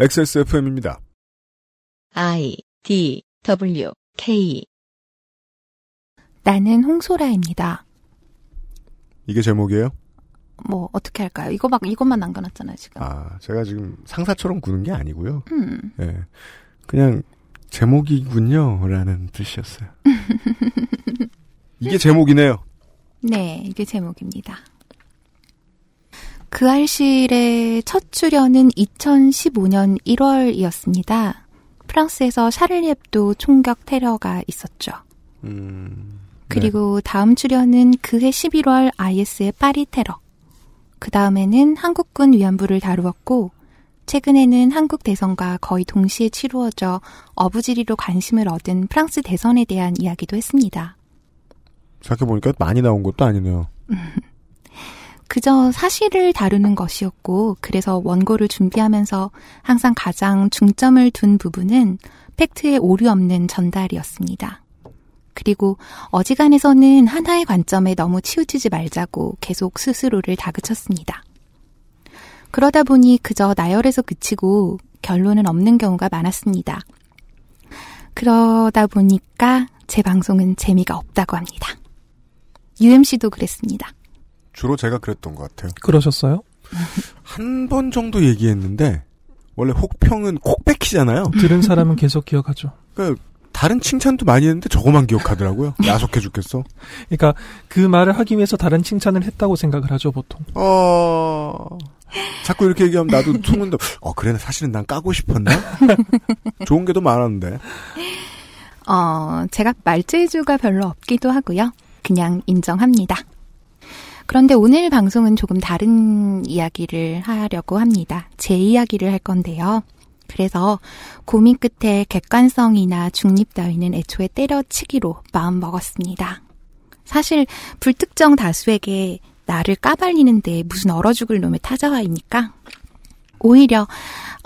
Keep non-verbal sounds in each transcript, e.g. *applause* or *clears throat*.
XSFM입니다. I D W K 나는 홍소라입니다. 이게 제목이에요? 뭐 어떻게 할까요? 이거 막 이것만 남겨놨잖아요 지금. 아, 제가 지금 상사처럼 구는 게 아니고요. 음. 예. 그냥 제목이군요. 라는 뜻이었어요. *laughs* 이게 제목이네요. 네, 이게 제목입니다. 그 알실의 첫 출연은 2015년 1월이었습니다. 프랑스에서 샤를리앱도 총격 테러가 있었죠. 음, 그리고 다음 출연은 그해 11월 IS의 파리 테러. 그 다음에는 한국군 위안부를 다루었고, 최근에는 한국 대선과 거의 동시에 치루어져 어부지리로 관심을 얻은 프랑스 대선에 대한 이야기도 했습니다. 생각해보니까 많이 나온 것도 아니네요. *laughs* 그저 사실을 다루는 것이었고, 그래서 원고를 준비하면서 항상 가장 중점을 둔 부분은 팩트에 오류 없는 전달이었습니다. 그리고 어지간해서는 하나의 관점에 너무 치우치지 말자고 계속 스스로를 다그쳤습니다. 그러다 보니 그저 나열에서 그치고 결론은 없는 경우가 많았습니다. 그러다 보니까 제 방송은 재미가 없다고 합니다. UMC도 그랬습니다. 주로 제가 그랬던 것 같아요. 그러셨어요? 한 번 정도 얘기했는데, 원래 혹평은 콕 뺏기잖아요. 들은 사람은 계속 기억하죠. 그러니까 다른 칭찬도 많이 했는데 저거만 기억하더라고요. *laughs* 야속해 죽겠어. 그러니까 그 말을 하기 위해서 다른 칭찬을 했다고 생각을 하죠, 보통. 어... 자꾸 이렇게 얘기하면 나도 속는다. 어, 그래, 사실은 난 까고 싶었나? *laughs* 좋은 게 더 많았는데. 어, 제가 말재주가 별로 없기도 하고요. 그냥 인정합니다. 그런데 오늘 방송은 조금 다른 이야기를 하려고 합니다. 제 이야기를 할 건데요. 그래서 고민 끝에 객관성이나 중립 따위는 애초에 때려치기로 마음 먹었습니다. 사실 불특정 다수에게 나를 까발리는데 무슨 얼어 죽을 놈의 타자와입니까? 오히려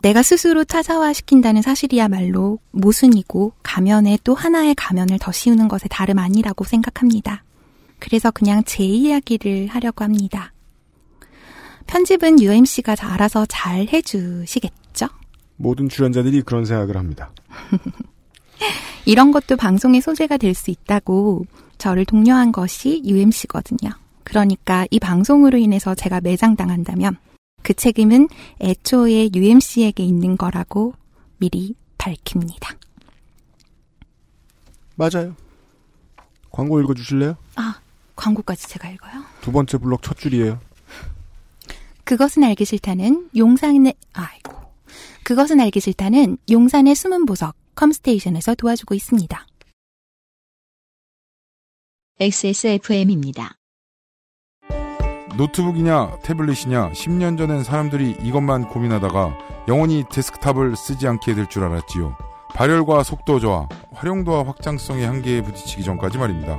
내가 스스로 타자화시킨다는 사실이야말로 모순이고 가면에 또 하나의 가면을 더 씌우는 것에 다름 아니라고 생각합니다. 그래서 그냥 제 이야기를 하려고 합니다. 편집은 UMC가 알아서 잘 해주시겠죠? 모든 출연자들이 그런 생각을 합니다. *laughs* 이런 것도 방송의 소재가 될 수 있다고 저를 독려한 것이 UMC거든요. 그러니까 이 방송으로 인해서 제가 매장당한다면 그 책임은 애초에 UMC에게 있는 거라고 미리 밝힙니다. 맞아요. 광고 읽어주실래요? 아, 광고까지 제가 읽어요? 두 번째 블록 첫 줄이에요. 그것은 알기 싫다는 용산의, 아이고. 그것은 알기 싫다는 용산의 숨은 보석 컴스테이션에서 도와주고 있습니다. XSFM입니다. 노트북이냐 태블릿이냐 10년 전엔 사람들이 이것만 고민하다가 영원히 데스크탑을 쓰지 않게 될 줄 알았지요. 발열과 속도 저하, 활용도와 확장성의 한계에 부딪히기 전까지 말입니다.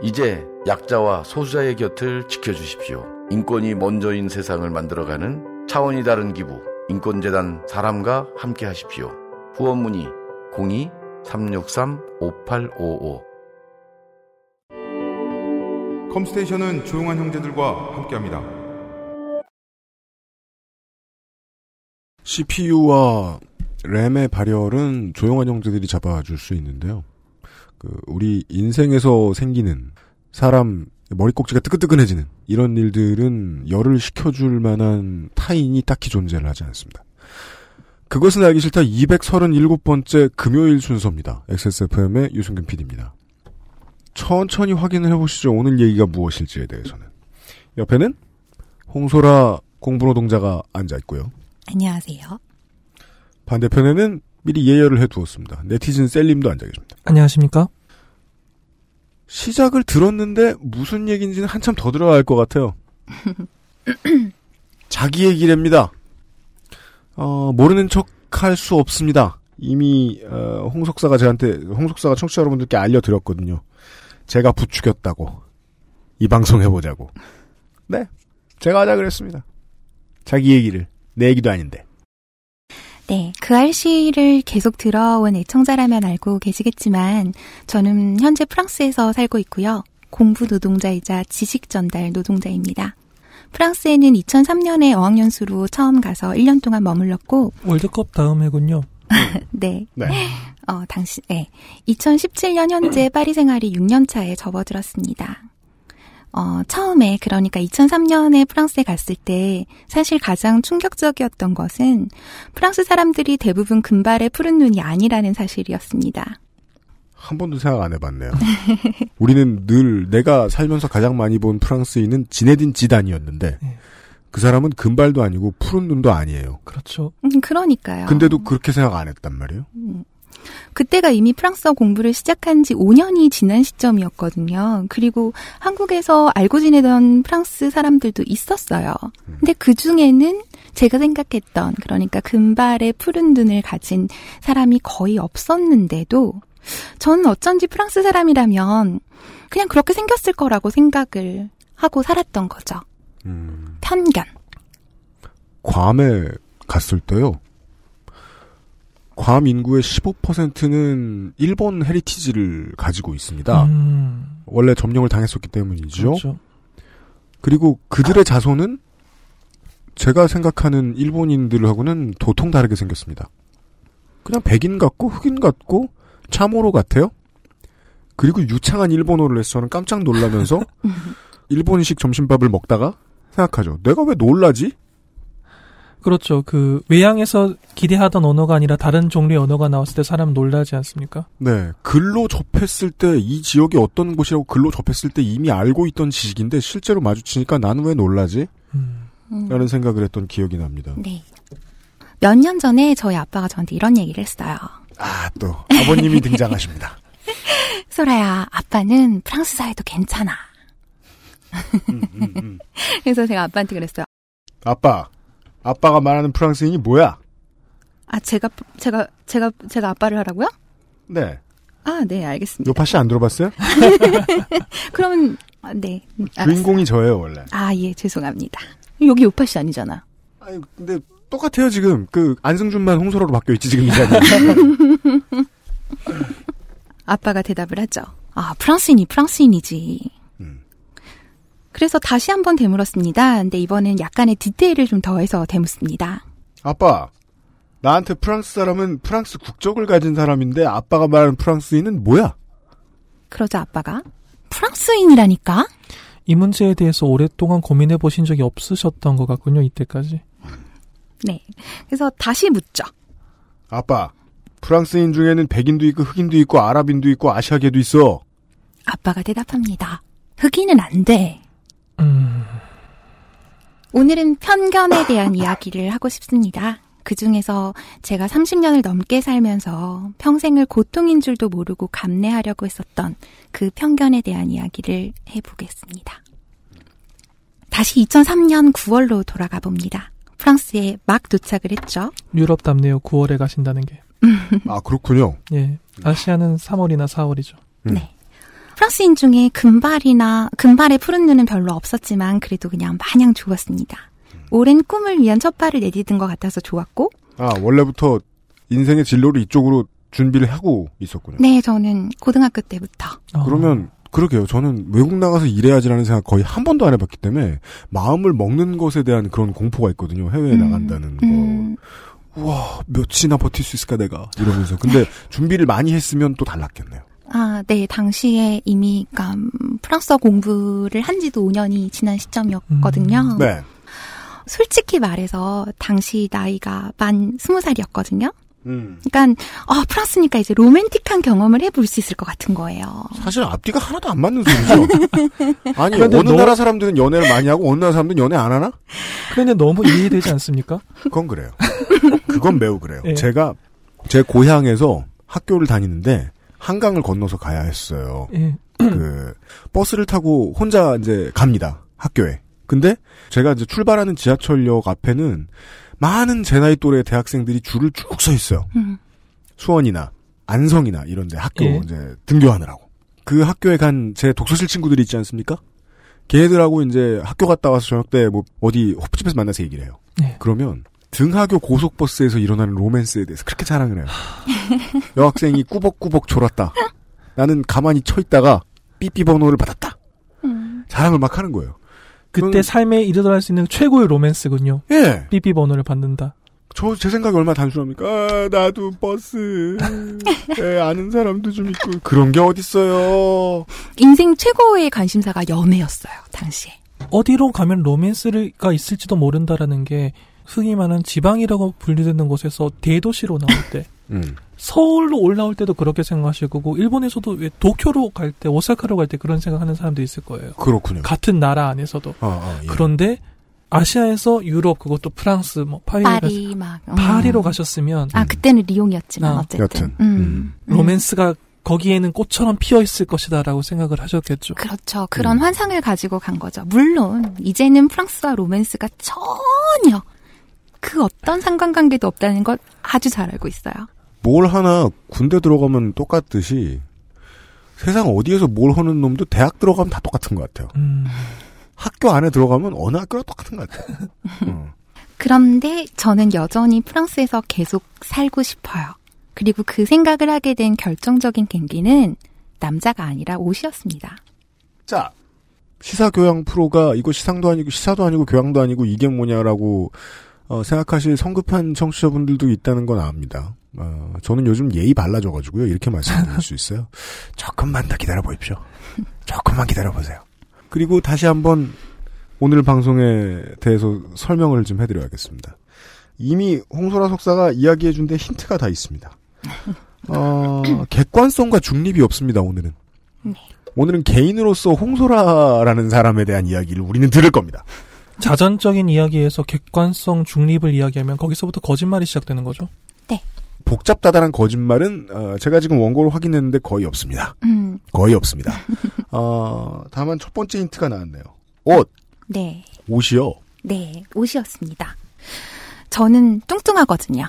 이제 약자와 소수자의 곁을 지켜주십시오. 인권이 먼저인 세상을 만들어가는 차원이 다른 기부, 인권재단 사람과 함께 하십시오. 후원 문의 02-363-5855 컴스테이션은 조용한 형제들과 함께합니다. CPU와 램의 발열은 조용한 형제들이 잡아줄 수 있는데요. 그 우리 인생에서 생기는 사람 머리꼭지가 뜨끈뜨끈해지는 이런 일들은 열을 식혀줄 만한 타인이 딱히 존재를 하지 않습니다. 그것은 알기 싫다 237번째 금요일 순서입니다. XSFM의 유승균 PD입니다. 천천히 확인을 해보시죠. 오늘 얘기가 무엇일지에 대해서는. 옆에는 홍소라 공부노동자가 앉아있고요. 안녕하세요. 반대편에는 미리 예열을 해두었습니다. 네티즌 셀님도 앉아 계십니다. 안녕하십니까? 시작을 들었는데 무슨 얘기인지는 한참 더 들어야 할 것 같아요. *clears throat* 자기 얘기랍니다. 어, 모르는 척 할 수 없습니다. 이미 어, 홍석사가 저한테 홍석사가 청취자 여러분들께 알려드렸거든요. 제가 부추겼다고 이 방송 해보자고. 네, 제가 하자 그랬습니다. 자기 얘기를 내 얘기도 아닌데. 네, 그 알씨를 계속 들어온 애청자라면 알고 계시겠지만 저는 현재 프랑스에서 살고 있고요. 공부 노동자이자 지식 전달 노동자입니다. 프랑스에는 2003년에 어학연수로 처음 가서 1년 동안 머물렀고 월드컵 다음 해군요. *laughs* 네. 네. 어, 당시, 네. 2017년 현재 파리 생활이 6년 차에 접어들었습니다. 어, 처음에, 그러니까 2003년에 프랑스에 갔을 때 사실 가장 충격적이었던 것은 프랑스 사람들이 대부분 금발의 푸른 눈이 아니라는 사실이었습니다. 한 번도 생각 안 해봤네요. *laughs* 우리는 늘 내가 살면서 가장 많이 본 프랑스인은 지네딘 지단이었는데 네. 그 사람은 금발도 아니고 푸른 눈도 아니에요. 그렇죠. 음, 그러니까요. 근데도 그렇게 생각 안 했단 말이에요. 음. 그때가 이미 프랑스어 공부를 시작한 지 5년이 지난 시점이었거든요. 그리고 한국에서 알고 지내던 프랑스 사람들도 있었어요. 근데 그 중에는 제가 생각했던, 그러니까 금발의 푸른 눈을 가진 사람이 거의 없었는데도, 저는 어쩐지 프랑스 사람이라면 그냥 그렇게 생겼을 거라고 생각을 하고 살았던 거죠. 음, 편견. 괌에 갔을 때요. 괌 인구의 15%는 일본 헤리티지를 가지고 있습니다. 음, 원래 점령을 당했었기 때문이죠. 그렇죠. 그리고 그들의 자손은 제가 생각하는 일본인들하고는 도통 다르게 생겼습니다. 그냥 백인 같고 흑인 같고 참호로 같아요. 그리고 유창한 일본어를 해서 저는 깜짝 놀라면서 *laughs* 일본식 점심밥을 먹다가 생각하죠. 내가 왜 놀라지? 그렇죠. 그 외향에서 기대하던 언어가 아니라 다른 종류의 언어가 나왔을 때 사람 놀라지 않습니까? 네. 글로 접했을 때 이 지역이 어떤 곳이라고 글로 접했을 때 이미 알고 있던 지식인데 실제로 마주치니까 나는 왜 놀라지? 음, 음. 라는 생각을 했던 기억이 납니다. 네. 몇 년 전에 저희 아빠가 저한테 이런 얘기를 했어요. 아, 또 아버님이 등장하십니다. *laughs* 소라야, 아빠는 프랑스 사회도 괜찮아. 음, 음, 음. *laughs* 그래서 제가 아빠한테 그랬어요. 아빠, 아빠가 말하는 프랑스인이 뭐야? 아, 제가, 제가, 제가, 제가 아빠를 하라고요? 네. 아, 네, 알겠습니다. 요파 씨 안 들어봤어요? *laughs* 그러면, 아, 네. 음, 알았어요. 주인공이 저예요, 원래. 아, 예, 죄송합니다. 여기 요파 씨 아니잖아. 아니, 근데 똑같아요, 지금. 그, 안승준만 홍소라로 바뀌어 있지, 지금 이 자리. *laughs* 아빠가 대답을 하죠. 아, 프랑스인이 프랑스인이지. 음. 그래서 다시 한번 되물었습니다. 근데 이번엔 약간의 디테일을 좀 더해서 되묻습니다. 아빠, 나한테 프랑스 사람은 프랑스 국적을 가진 사람인데 아빠가 말하는 프랑스인은 뭐야? 그러자 아빠가 프랑스인이라니까? 이 문제에 대해서 오랫동안 고민해 보신 적이 없으셨던 것 같군요. 이때까지. 네. 그래서 다시 묻죠. 아빠, 프랑스인 중에는 백인도 있고 흑인도 있고 아랍인도 있고 아시아계도 있어. 아빠가 대답합니다. 흑인은 안 돼. 음, 오늘은 편견에 대한 이야기를 하고 싶습니다. 그 중에서 제가 30년을 넘게 살면서 평생을 고통인 줄도 모르고 감내하려고 했었던 그 편견에 대한 이야기를 해보겠습니다. 다시 2003년 9월로 돌아가 봅니다. 프랑스에 막 도착을 했죠. 유럽 답네요. 9월에 가신다는 게. 아, 그렇군요. 예. 아시아는 3월이나 4월이죠. 음. 네. 프랑스인 중에 금발이나 금발의 푸른 눈은 별로 없었지만 그래도 그냥 마냥 좋았습니다. 오랜 꿈을 위한 첫 발을 내디딘 것 같아서 좋았고, 아, 원래부터 인생의 진로를 이쪽으로 준비를 하고 있었군요. 네, 저는 고등학교 때부터. 어, 그러면 그러게요. 저는 외국 나가서 일해야지라는 생각 거의 한 번도 안 해봤기 때문에 마음을 먹는 것에 대한 그런 공포가 있거든요. 해외에 음, 나간다는 거. 음, 우와, 몇이나 버틸 수 있을까 내가 이러면서. 근데 준비를 많이 했으면 또 달랐겠네요. 아, 네, 당시에 이미, 그니까, 음, 프랑스어 공부를 한 지도 5년이 지난 시점이었거든요. 네. 솔직히 말해서, 당시 나이가 만 20살이었거든요. 음. 그러니까, 아, 프랑스니까 이제 로맨틱한 경험을 해볼 수 있을 것 같은 거예요. 사실 앞뒤가 하나도 안 맞는 소리죠. *laughs* 아니 어느 너- 나라 사람들은 연애를 많이 하고 어느 나라 사람들은 연애 안 하나? 그런데 너무 이해되지 않습니까? 그건 그래요. 그건 매우 그래요. 예. 제가 제 고향에서 학교를 다니는데 한강을 건너서 가야 했어요. 예. 그 버스를 타고 혼자 이제 갑니다. 학교에. 근데 제가 이제 출발하는 지하철역 앞에는 많은 제 나이 또래 대학생들이 줄을 쭉 서 있어요. 음. 수원이나 안성이나 이런 데 학교 예. 이제 등교하느라고. 그 학교에 간 제 독서실 친구들이 있지 않습니까? 걔네들하고 이제 학교 갔다 와서 저녁 때 뭐 어디 호프집에서 만나서 얘기를 해요. 예. 그러면 등하교 고속버스에서 일어나는 로맨스에 대해서 그렇게 자랑을 해요. *laughs* 여학생이 꾸벅꾸벅 졸았다. 나는 가만히 쳐 있다가 삐삐 번호를 받았다. 음. 자랑을 막 하는 거예요. 그때 그건- 삶에 이르도할 수 있는 최고의 로맨스군요. 예. 삐삐 번호를 받는다. 저 제 생각이 얼마나 단순합니까? 아, 나도 버스. *laughs* 예, 아는 사람도 좀 있고 그런 게 어딨어요. 인생 최고의 관심사가 연애였어요, 당시에. 어디로 가면 로맨스가 있을지도 모른다라는 게 흔히 말하는 지방이라고 분류되는 곳에서 대도시로 나올 때 *laughs* 음. 서울로 올라올 때도 그렇게 생각하실 거고 일본에서도 왜 도쿄로 갈 때 오사카로 갈 때 그런 생각하는 사람도 있을 거예요. 그렇군요. 같은 나라 안에서도 아, 아, 예. 그런데 아시아에서 유럽 그것도 프랑스 뭐 파리 파리 막. 음. 파리로 가셨으면 아, 그때는 리옹이었지만 아, 어쨌든. 여튼, 음. 음. 음. 로맨스가 거기에는 꽃처럼 피어 있을 것이다라고 생각을 하셨겠죠. 그렇죠. 그런 음. 환상을 가지고 간 거죠. 물론 이제는 프랑스와 로맨스가 전혀 그 어떤 상관관계도 없다는 걸 아주 잘 알고 있어요. 뭘 하나 군대 들어가면 똑같듯이 세상 어디에서 뭘 하는 놈도 대학 들어가면 다 똑같은 것 같아요. 음, 학교 안에 들어가면 어느 학교나 똑같은 것 같아요. *laughs* 음. 그런데 저는 여전히 프랑스에서 계속 살고 싶어요. 그리고 그 생각을 하게 된 결정적인 계기는 남자가 아니라 옷이었습니다. 자, 시사교양 프로가 이거 시상도 아니고 시사도 아니고 교양도 아니고 이게 뭐냐라고 어, 생각하실 성급한 청취자분들도 있다는 건 압니다. 어, 저는 요즘 예의 발라져가지고요. 이렇게 말씀드릴 수 있어요. *laughs* 조금만 더 기다려 보십시오. 조금만 기다려 보세요. 그리고 다시 한번 오늘 방송에 대해서 설명을 좀 해드려야겠습니다. 이미 홍소라 석사가 이야기해준 데 힌트가 다 있습니다. *laughs* 어, 객관성과 중립이 없습니다, 오늘은. 오늘은 개인으로서 홍소라라는 사람에 대한 이야기를 우리는 들을 겁니다. 자전적인 이야기에서 객관성 중립을 이야기하면 거기서부터 거짓말이 시작되는 거죠. 복잡다단한 거짓말은 어, 제가 지금 원고를 확인했는데 거의 없습니다. 음, 거의 없습니다. *laughs* 어, 다만 첫 번째 힌트가 나왔네요. 옷, 네. 옷이요. 네, 옷이었습니다. 저는 뚱뚱하거든요.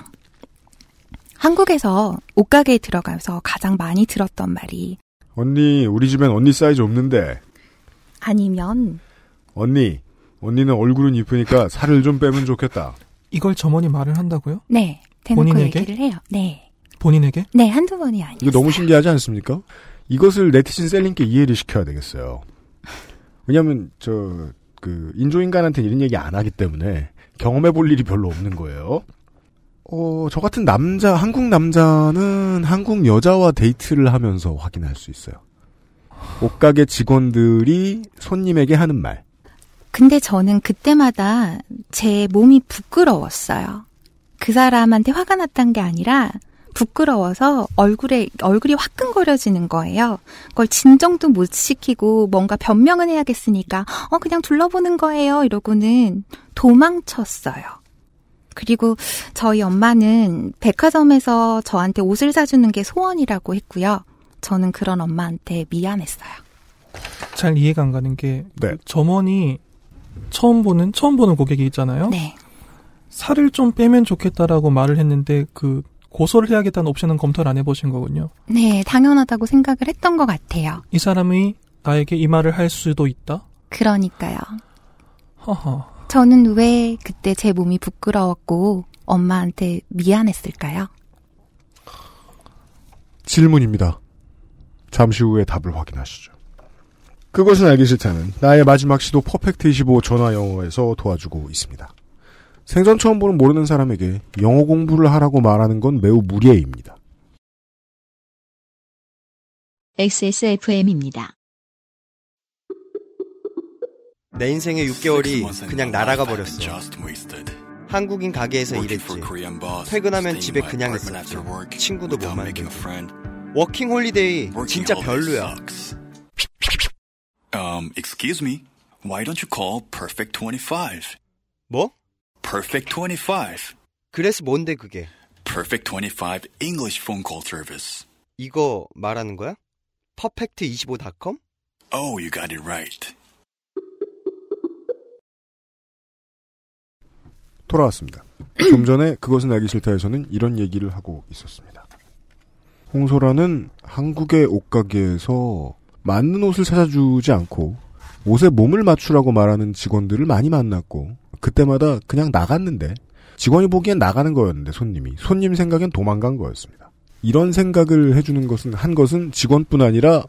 한국에서 옷가게에 들어가서 가장 많이 들었던 말이 언니, 우리 집엔 언니 사이즈 없는데 아니면 언니, 언니는 얼굴은 이쁘니까 살을 좀 빼면 좋겠다. 이걸 점원이 말을 한다고요? 네, 본인에게? 얘기를 해요. 네. 본인에게? 네, 한두 번이 아니에요. 이거 너무 신기하지 않습니까? 이것을 네티즌 셀링께 이해를 시켜야 되겠어요. 왜냐하면 저그 인조인간한테 이런 얘기 안 하기 때문에 경험해 볼 일이 별로 없는 거예요. 어, 저 같은 남자, 한국 남자는 한국 여자와 데이트를 하면서 확인할 수 있어요. 옷가게 직원들이 손님에게 하는 말. 근데 저는 그때마다 제 몸이 부끄러웠어요. 그 사람한테 화가 났던 게 아니라 부끄러워서 얼굴에 얼굴이 화끈거려지는 거예요. 그걸 진정도 못 시키고 뭔가 변명은 해야겠으니까 어 그냥 둘러보는 거예요 이러고는 도망쳤어요. 그리고 저희 엄마는 백화점에서 저한테 옷을 사주는 게 소원이라고 했고요. 저는 그런 엄마한테 미안했어요. 잘 이해가 안 가는 게 네. 점원이 처음 보는 처음 보는 고객이 있잖아요. 네. 살을 좀 빼면 좋겠다라고 말을 했는데 그 고소를 해야겠다는 옵션은 검토를 안 해보신 거군요. 네, 당연하다고 생각을 했던 것 같아요. 이 사람이 나에게 이 말을 할 수도 있다. 그러니까요. 허허. 저는 왜 그때 제 몸이 부끄러웠고 엄마한테 미안했을까요? 질문입니다. 잠시 후에 답을 확인하시죠. 그것은 알기 싫다는 나의 마지막 시도 퍼펙트 25 전화 영어에서 도와주고 있습니다. 생전 처음 보는 모르는 사람에게 영어 공부를 하라고 말하는 건 매우 무례입니다. XSFM입니다. 내 인생의 6개월이 그냥 날아가 버렸어. 한국인 가게에서 일했지. 퇴근하면 집에 그냥 있었지. 친구도 못 만들고. 워킹 홀리데이 진짜 별로야. Um, excuse me. Why don't you call Perfect 25? 뭐? Perfect 25. 그래서 뭔데 그게? Perfect 25 English phone call service. 이거 말하는 거야? 퍼펙트25.com? Oh, you got it right. 돌아왔습니다. 좀 전에 그것은 알기 싫다에서는 이런 얘기를 하고 있었습니다. 홍소라는 한국의 옷가게에서 맞는 옷을 찾아주지 않고 옷에 몸을 맞추라고 말하는 직원들을 많이 만났고 그때마다 그냥 나갔는데 직원이 보기엔 나가는 거였는데 손님이 손님 생각엔 도망간 거였습니다. 이런 생각을 해주는 것은 한 것은 직원뿐 아니라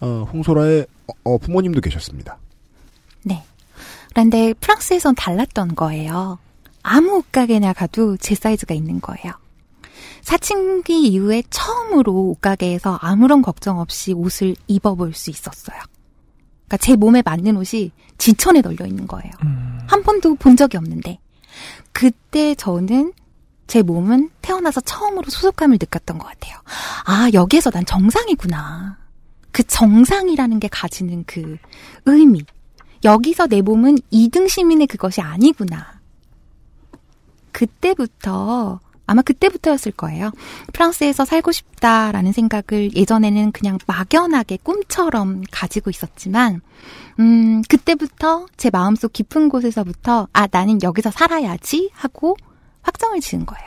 어, 홍소라의 어, 어, 부모님도 계셨습니다. 네. 그런데 프랑스에선 달랐던 거예요. 아무 옷가게나 가도 제 사이즈가 있는 거예요. 사춘기 이후에 처음으로 옷가게에서 아무런 걱정 없이 옷을 입어볼 수 있었어요. 그러니까 제 몸에 맞는 옷이 지천에 널려 있는 거예요. 음. 한 번도 본 적이 없는데 그때 저는 제 몸은 태어나서 처음으로 소속감을 느꼈던 것 같아요. 아 여기에서 난 정상이구나. 그 정상이라는 게 가지는 그 의미. 여기서 내 몸은 2등 시민의 그것이 아니구나. 그때부터 아마 그때부터였을 거예요. 프랑스에서 살고 싶다라는 생각을 예전에는 그냥 막연하게 꿈처럼 가지고 있었지만, 음, 그때부터 제 마음속 깊은 곳에서부터, 아, 나는 여기서 살아야지 하고 확정을 지은 거예요.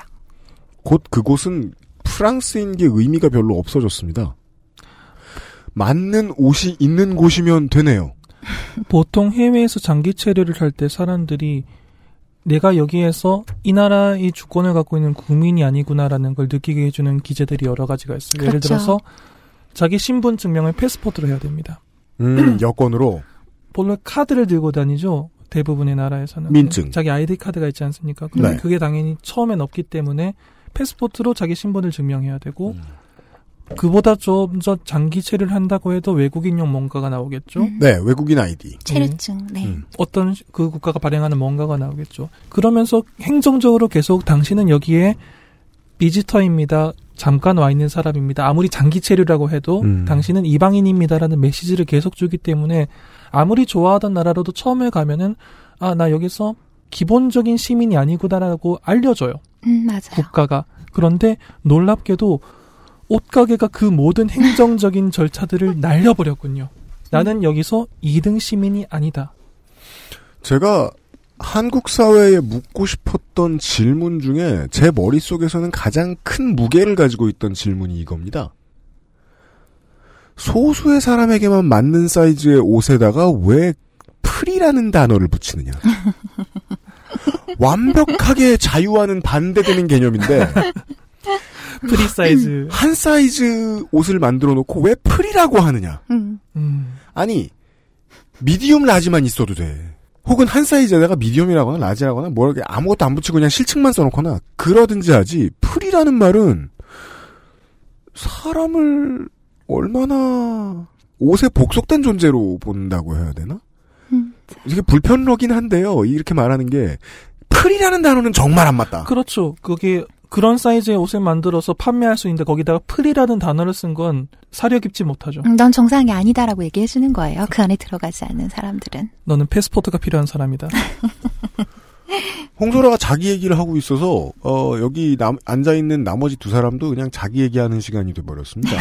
곧 그곳은 프랑스인 게 의미가 별로 없어졌습니다. 맞는 옷이 있는 곳이면 되네요. 보통 해외에서 장기 체류를 할 때 사람들이 내가 여기에서 이 나라의 주권을 갖고 있는 국민이 아니구나라는 걸 느끼게 해주는 기재들이 여러 가지가 있어요. 예를 그렇죠. 들어서 자기 신분 증명을 패스포트로 해야 됩니다. 음, *clears throat* 여권으로 본래 카드를 들고 다니죠. 대부분의 나라에서는 민증. 자기 아이디 카드가 있지 않습니까? 그런데 네. 그게 당연히 처음엔 없기 때문에 패스포트로 자기 신분을 증명해야 되고 음. 그보다 좀 더 장기 체류를 한다고 해도 외국인용 뭔가가 나오겠죠. 음. 네 외국인 아이디. 체류증, 네. 음. 어떤 시- 그 국가가 발행하는 뭔가가 나오겠죠. 그러면서 행정적으로 계속 당신은 여기에 비지터입니다. 잠깐 와 있는 사람입니다. 아무리 장기 체류라고 해도 음. 당신은 이방인입니다라는 메시지를 계속 주기 때문에 아무리 좋아하던 나라로도 처음에 가면은 아 나 여기서 기본적인 시민이 아니구나라고 알려줘요. 음, 맞아요. 국가가. 그런데 놀랍게도 옷가게가 그 모든 행정적인 절차들을 날려버렸군요. 나는 여기서 2등 시민이 아니다. 제가 한국 사회에 묻고 싶었던 질문 중에 제 머릿속에서는 가장 큰 무게를 가지고 있던 질문이 이겁니다. 소수의 사람에게만 맞는 사이즈의 옷에다가 왜 프리라는 단어를 붙이느냐. *laughs* 완벽하게 자유와는 반대되는 개념인데 프리 사이즈. 한 사이즈 옷을 만들어 놓고 왜 프리라고 하느냐. 음, 음. 아니 medium large만 있어도 돼. 혹은 한 사이즈에다가 medium이라거나 large라거나 뭐 이렇게 아무것도 안 붙이고 그냥 실측만 써놓거나 그러든지 하지 프리라는 말은 사람을 얼마나 옷에 복속된 존재로 본다고 해야 되나? 음. 이게 불편하긴 한데요. 이렇게 말하는 게 프리라는 단어는 정말 안 맞다. 그렇죠. 그게 그런 사이즈의 옷을 만들어서 판매할 수 있는데 거기다가 프리라는 단어를 쓴 건 사려 깊지 못하죠. 음, 넌 정상이 아니다라고 얘기해 주는 거예요. 그 안에 들어가지 않는 사람들은. 너는 패스포트가 필요한 사람이다. *laughs* 홍소라가 자기 얘기를 하고 있어서 어 여기 남, 앉아 있는 나머지 두 사람도 그냥 자기 얘기하는 시간이 돼 버렸습니다.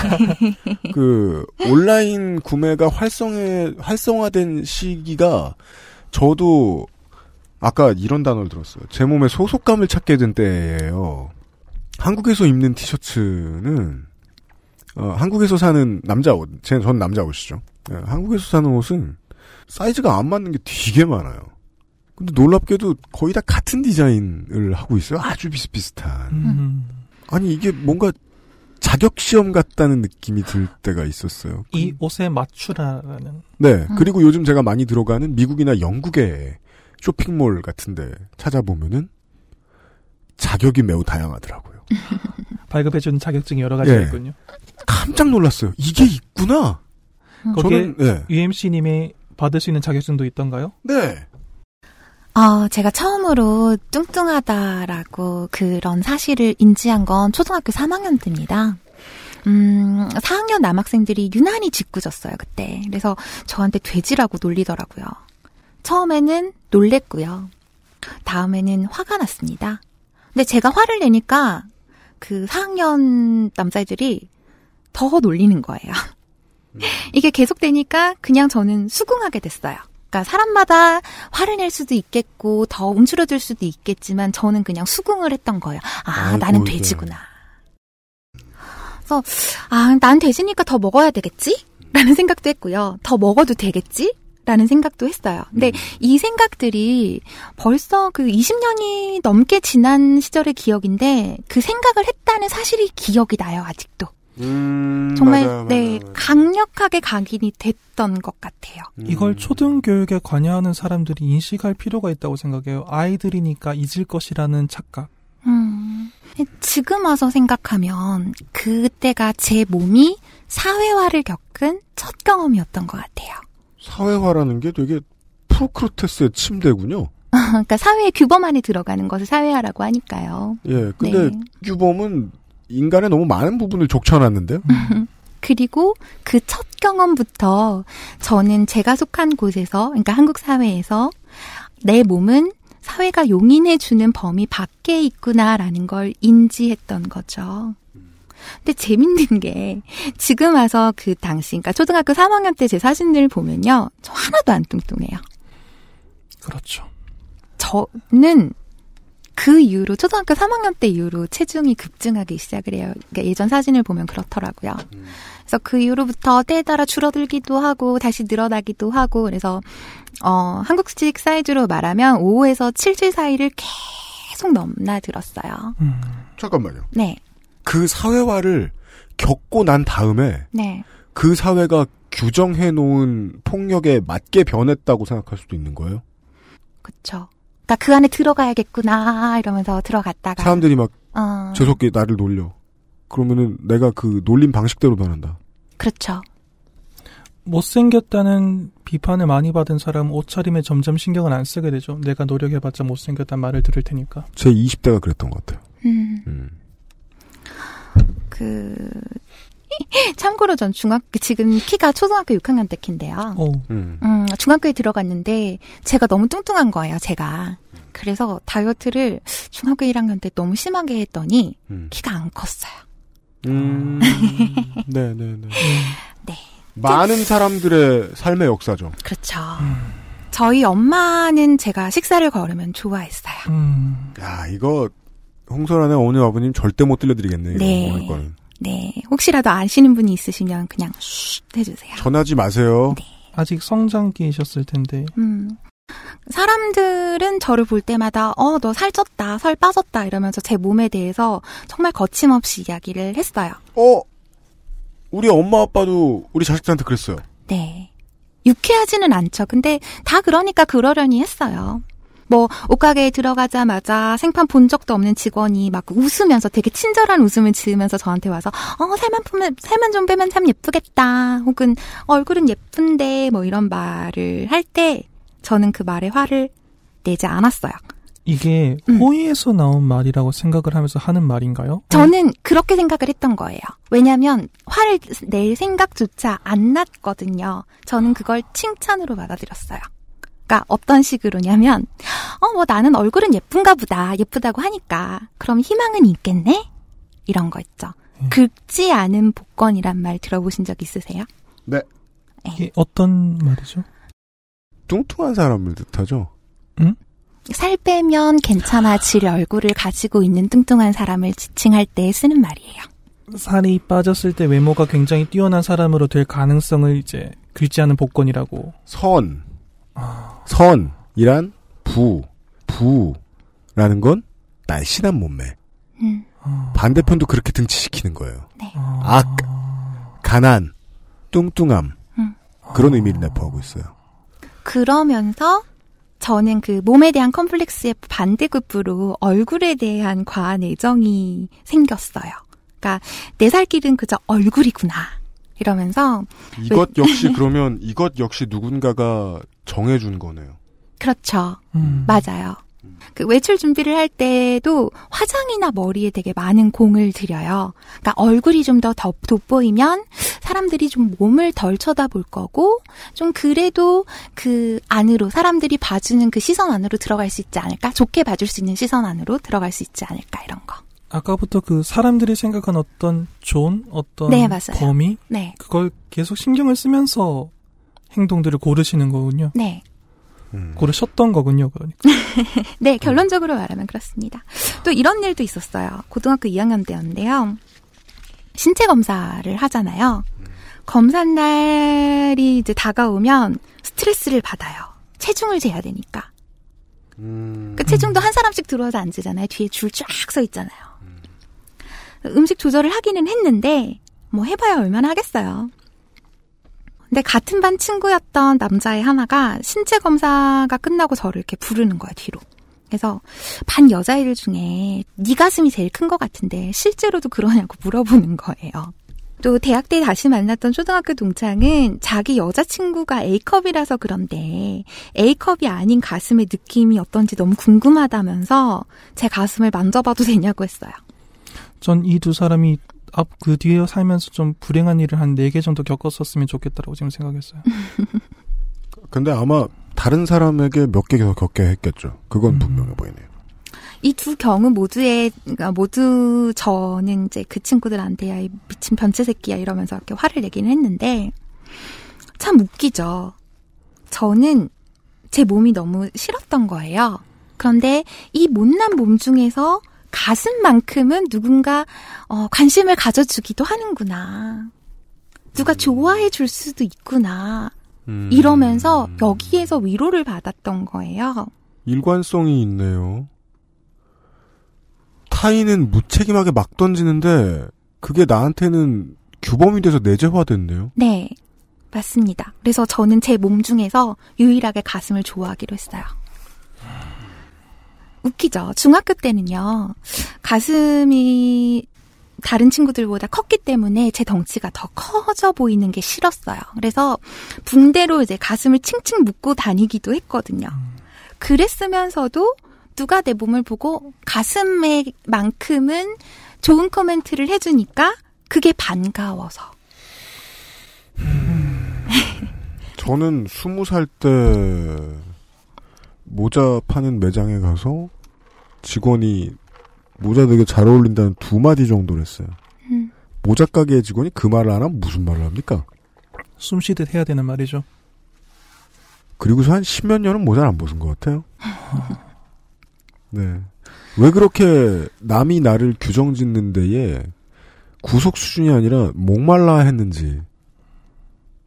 *laughs* 그 온라인 구매가 활성해 활성화된 시기가 저도 아까 이런 단어를 들었어요. 제 몸에 소속감을 찾게 된 때예요. 한국에서 입는 티셔츠는 어, 한국에서 사는 남자 옷, 제- 전 남자 옷이죠. 예, 한국에서 사는 옷은 사이즈가 안 맞는 게 되게 많아요. 근데 놀랍게도 거의 다 같은 디자인을 하고 있어요. 아주 비슷비슷한. 음. 아니 이게 뭔가 자격 시험 같다는 느낌이 들 때가 있었어요. 이 옷에 맞추라라는. 네. 그리고 요즘 제가 많이 들어가는 미국이나 영국의 쇼핑몰 같은데 찾아보면은 자격이 매우 다양하더라고요. *laughs* 발급해주는 자격증이 여러 가지가 예. 있군요. 깜짝 놀랐어요. 이게 있구나. 거기에 저는 네. UMC님이 받을 수 있는 자격증도 있던가요? 네. 어, 제가 처음으로 뚱뚱하다라고 그런 사실을 인지한 건 초등학교 3학년 때입니다. 음, 4학년 남학생들이 유난히 짓궂었어요, 그때. 그래서 저한테 돼지라고 놀리더라고요. 처음에는 놀랬고요. 다음에는 화가 났습니다. 근데 제가 화를 내니까 그 4학년 남자애들이 더 놀리는 거예요. *laughs* 이게 계속되니까 그냥 저는 수긍하게 됐어요. 그러니까 사람마다 화를 낼 수도 있겠고 더 움츠러들 수도 있겠지만 저는 그냥 수긍을 했던 거예요. 아, 아이고, 나는 네. 돼지구나. 그래서 아, 난 돼지니까 더 먹어야 되겠지? 라는 생각도 했고요. 더 먹어도 되겠지? 라는 생각도 했어요. 근데 음. 이 생각들이 벌써 그 20년이 넘게 지난 시절의 기억인데 그 생각을 했다는 사실이 기억이 나요, 아직도. 음, 정말 맞아요, 네, 맞아요. 강력하게 각인이 됐던 것 같아요. 음. 이걸 초등 교육에 관여하는 사람들이 인식할 필요가 있다고 생각해요. 아이들이니까 잊을 것이라는 착각. 음, 지금 와서 생각하면 그때가 제 몸이 사회화를 겪은 첫 경험이었던 것 같아요. 사회화라는 게 되게 프로크루테스의 침대군요. *laughs* 그러니까 사회의 규범 안에 들어가는 것을 사회화라고 하니까요. 예, 근데 네. 규범은 인간의 너무 많은 부분을 족쳐놨는데요. *laughs* 그리고 그 첫 경험부터 저는 제가 속한 곳에서, 그러니까 한국 사회에서 내 몸은 사회가 용인해주는 범위 밖에 있구나라는 걸 인지했던 거죠. 근데 재밌는 게 지금 와서 그 당시, 그러니까 초등학교 3학년 때 제 사진을 보면요. 저 하나도 안 뚱뚱해요. 그렇죠. 저는 그 이후로 초등학교 3학년 때 이후로 체중이 급증하기 시작을 해요. 그러니까 예전 사진을 보면 그렇더라고요. 그래서 그 이후로부터 때에 따라 줄어들기도 하고 다시 늘어나기도 하고 그래서 어 한국식 사이즈로 말하면 5에서 7주 사이를 계속 넘나들었어요. 음. 잠깐만요. 네, 그 사회화를 겪고 난 다음에 네, 그 사회가 규정해 놓은 폭력에 맞게 변했다고 생각할 수도 있는 거예요. 그쵸. 그러니까 그 안에 들어가야겠구나 이러면서 들어갔다가 사람들이 막 어, 재수없게 나를 놀려. 그러면은 내가 그 놀림 방식대로 변한다. 그렇죠. 못생겼다는 비판을 많이 받은 사람은 옷차림에 점점 신경을 안 쓰게 되죠. 내가 노력해봤자 못생겼다는 말을 들을 테니까. 제 20대가 그랬던 것 같아요. 음. 음. 그 *laughs* 참고로 전 중학교 지금 키가 초등학교 6학년 때 키인데요. 어, 음. 음, 중학교에 들어갔는데 제가 너무 뚱뚱한 거예요, 제가. 그래서 다이어트를 중학교 1학년 때 너무 심하게 했더니 음. 키가 안 컸어요. 음. *laughs* 네네 네. 네. 많은 사람들의 삶의 역사죠. 그렇죠. 저희 엄마는 제가 식사를 걸으면 좋아했어요. 음, 야, 이거 홍설안의 어머니 아버님 절대 못 들려드리겠네. 네. 네. 혹시라도 아시는 분이 있으시면 그냥 쉿 해주세요. 전하지 마세요. 아직 성장기이셨을 텐데. 음. 사람들은 저를 볼 때마다, 어, 너 살쪘다, 살 빠졌다, 이러면서 제 몸에 대해서 정말 거침없이 이야기를 했어요. 어? 우리 엄마 아빠도 우리 자식들한테 그랬어요. 네. 유쾌하지는 않죠. 근데 다 그러니까 그러려니 했어요. 뭐, 옷가게에 들어가자마자 생판 본 적도 없는 직원이 막 웃으면서 되게 친절한 웃음을 지으면서 저한테 와서, 어, 살만 풀면, 살만 좀 빼면 참 예쁘겠다. 혹은, 얼굴은 예쁜데, 뭐 이런 말을 할 때, 저는 그 말에 화를 내지 않았어요. 이게 음. 호의에서 나온 말이라고 생각을 하면서 하는 말인가요? 저는 그렇게 생각을 했던 거예요. 왜냐면, 화를 낼 생각조차 안 났거든요. 저는 그걸 칭찬으로 받아들였어요. 그러니까 어떤 식으로냐면, 어, 뭐 나는 얼굴은 예쁜가 보다. 예쁘다고 하니까. 그럼 희망은 있겠네? 이런 거 있죠. 음. 긁지 않은 복권이란 말 들어보신 적 있으세요? 이게 어떤 말이죠? 뚱뚱한 사람을 뜻하죠. 살 빼면 괜찮아질 얼굴을 가지고 있는 뚱뚱한 사람을 지칭할 때 쓰는 말이에요. 살이 빠졌을 때 외모가 굉장히 뛰어난 사람으로 될 가능성을 이제 긁지 않은 복권이라고. 선. 아, 선이란 부. 부라는 건 날씬한 몸매. 음, 아, 반대편도 그렇게 등치시키는 거예요. 아, 악. 가난. 뚱뚱함. 음. 그런 의미를 내포하고 있어요. 그러면서 저는 그 몸에 대한 컴플렉스의 반대급부로 얼굴에 대한 과한 애정이 생겼어요. 그러니까 내 살 길은 그저 얼굴이구나. 이러면서 이것 역시 *laughs* 그러면 이것 역시 누군가가 정해준 거네요. 그렇죠. 음. 맞아요. 그 외출 준비를 할 때도 화장이나 머리에 되게 많은 공을 들여요. 그러니까 얼굴이 좀 더 돋보이면 사람들이 좀 몸을 덜 쳐다볼 거고 좀 그래도 그 안으로 사람들이 봐주는 그 시선 안으로 들어갈 수 있지 않을까? 좋게 봐줄 수 있는 시선 안으로 들어갈 수 있지 않을까? 이런 거. 아까부터 그 사람들이 생각한 어떤 존, 어떤 네, 맞아요. 범위, 네. 그걸 계속 신경을 쓰면서 행동들을 고르시는 거군요. 네. 음. 고르셨던 거군요, 그러니까. *laughs* 네, 결론적으로 말하면 그렇습니다. 또 이런 일도 있었어요. 고등학교 2학년 때였는데요. 신체 검사를 하잖아요. 검사 날이 이제 다가오면 스트레스를 받아요. 체중을 재야 되니까. 음. 그 체중도 한 사람씩 들어와서 앉으잖아요. 뒤에 줄 쫙 서 있잖아요. 음 식 조절을 하기는 했는데 뭐 해봐야 얼마나 하겠어요. 근데 같은 반 친구였던 남자애 하나가 신체 검사가 끝나고 저를 이렇게 부르는 거야 뒤로. 그래서 반 여자애들 중에 네 가슴이 제일 큰 것 같은데 실제로도 그러냐고 물어보는 거예요. 또 대학 때 다시 만났던 초등학교 동창은 자기 여자친구가 A컵이라서 그런데 A컵이 아닌 가슴의 느낌이 어떤지 너무 궁금하다면서 제 가슴을 만져봐도 되냐고 했어요. 전 이 두 사람이 앞그 뒤에 살면서 좀 불행한 일을 한 네 개 정도 겪었었으면 좋겠다라고 지금 생각했어요. *laughs* 근데 아마 다른 사람에게 몇 개 더 겪게 했겠죠. 그건 분명해 보이네요. 이 두 경우 모두의 그러니까 모두 저는 이제 그 친구들한테 야, 이 미친 변태 새끼야 이러면서 이렇게 화를 내기는 했는데 참 웃기죠. 저는 제 몸이 너무 싫었던 거예요. 그런데 이 못난 몸 중에서 가슴만큼은 누군가 어, 관심을 가져주기도 하는구나. 누가 좋아해 줄 수도 있구나. 음. 이러면서 여기에서 위로를 받았던 거예요. 일관성이 있네요. 타인은 무책임하게 막 던지는데 그게 나한테는 규범이 돼서 내재화됐네요. 네, 맞습니다. 그래서 저는 제 몸 중에서 유일하게 가슴을 좋아하기로 했어요. 웃기죠. 중학교 때는요, 가슴이 다른 친구들보다 컸기 때문에 제 덩치가 더 커져 보이는 게 싫었어요. 그래서 붕대로 이제 가슴을 칭칭 묶고 다니기도 했거든요. 그랬으면서도 누가 내 몸을 보고 가슴에 만큼은 좋은 코멘트를 해주니까 그게 반가워서. 저는 스무 살 때 모자 파는 매장에 가서 직원이 모자 되게 잘 어울린다는 두 마디 정도를 했어요. 음. 모자 가게의 직원이 그 말을 안 하면 무슨 말을 합니까? 숨 쉬듯 해야 되는 말이죠. 그리고서 한 십몇 년은 모자를 안 벗은 것 같아요. 네. 왜 그렇게 남이 나를 규정 짓는 데에 구속 수준이 아니라 목말라 했는지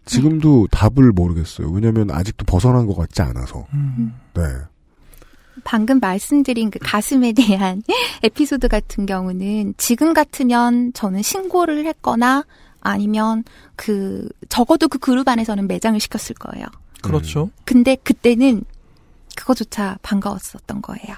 지금도 답을 모르겠어요. 왜냐면 아직도 벗어난 것 같지 않아서. 음. 네. 방금 말씀드린 그 가슴에 대한 *laughs* 에피소드 같은 경우는 지금 같으면 저는 신고를 했거나 아니면 그 적어도 그 그룹 안에서는 매장을 시켰을 거예요. 그렇죠. 근데 그때는 그거조차 반가웠었던 거예요.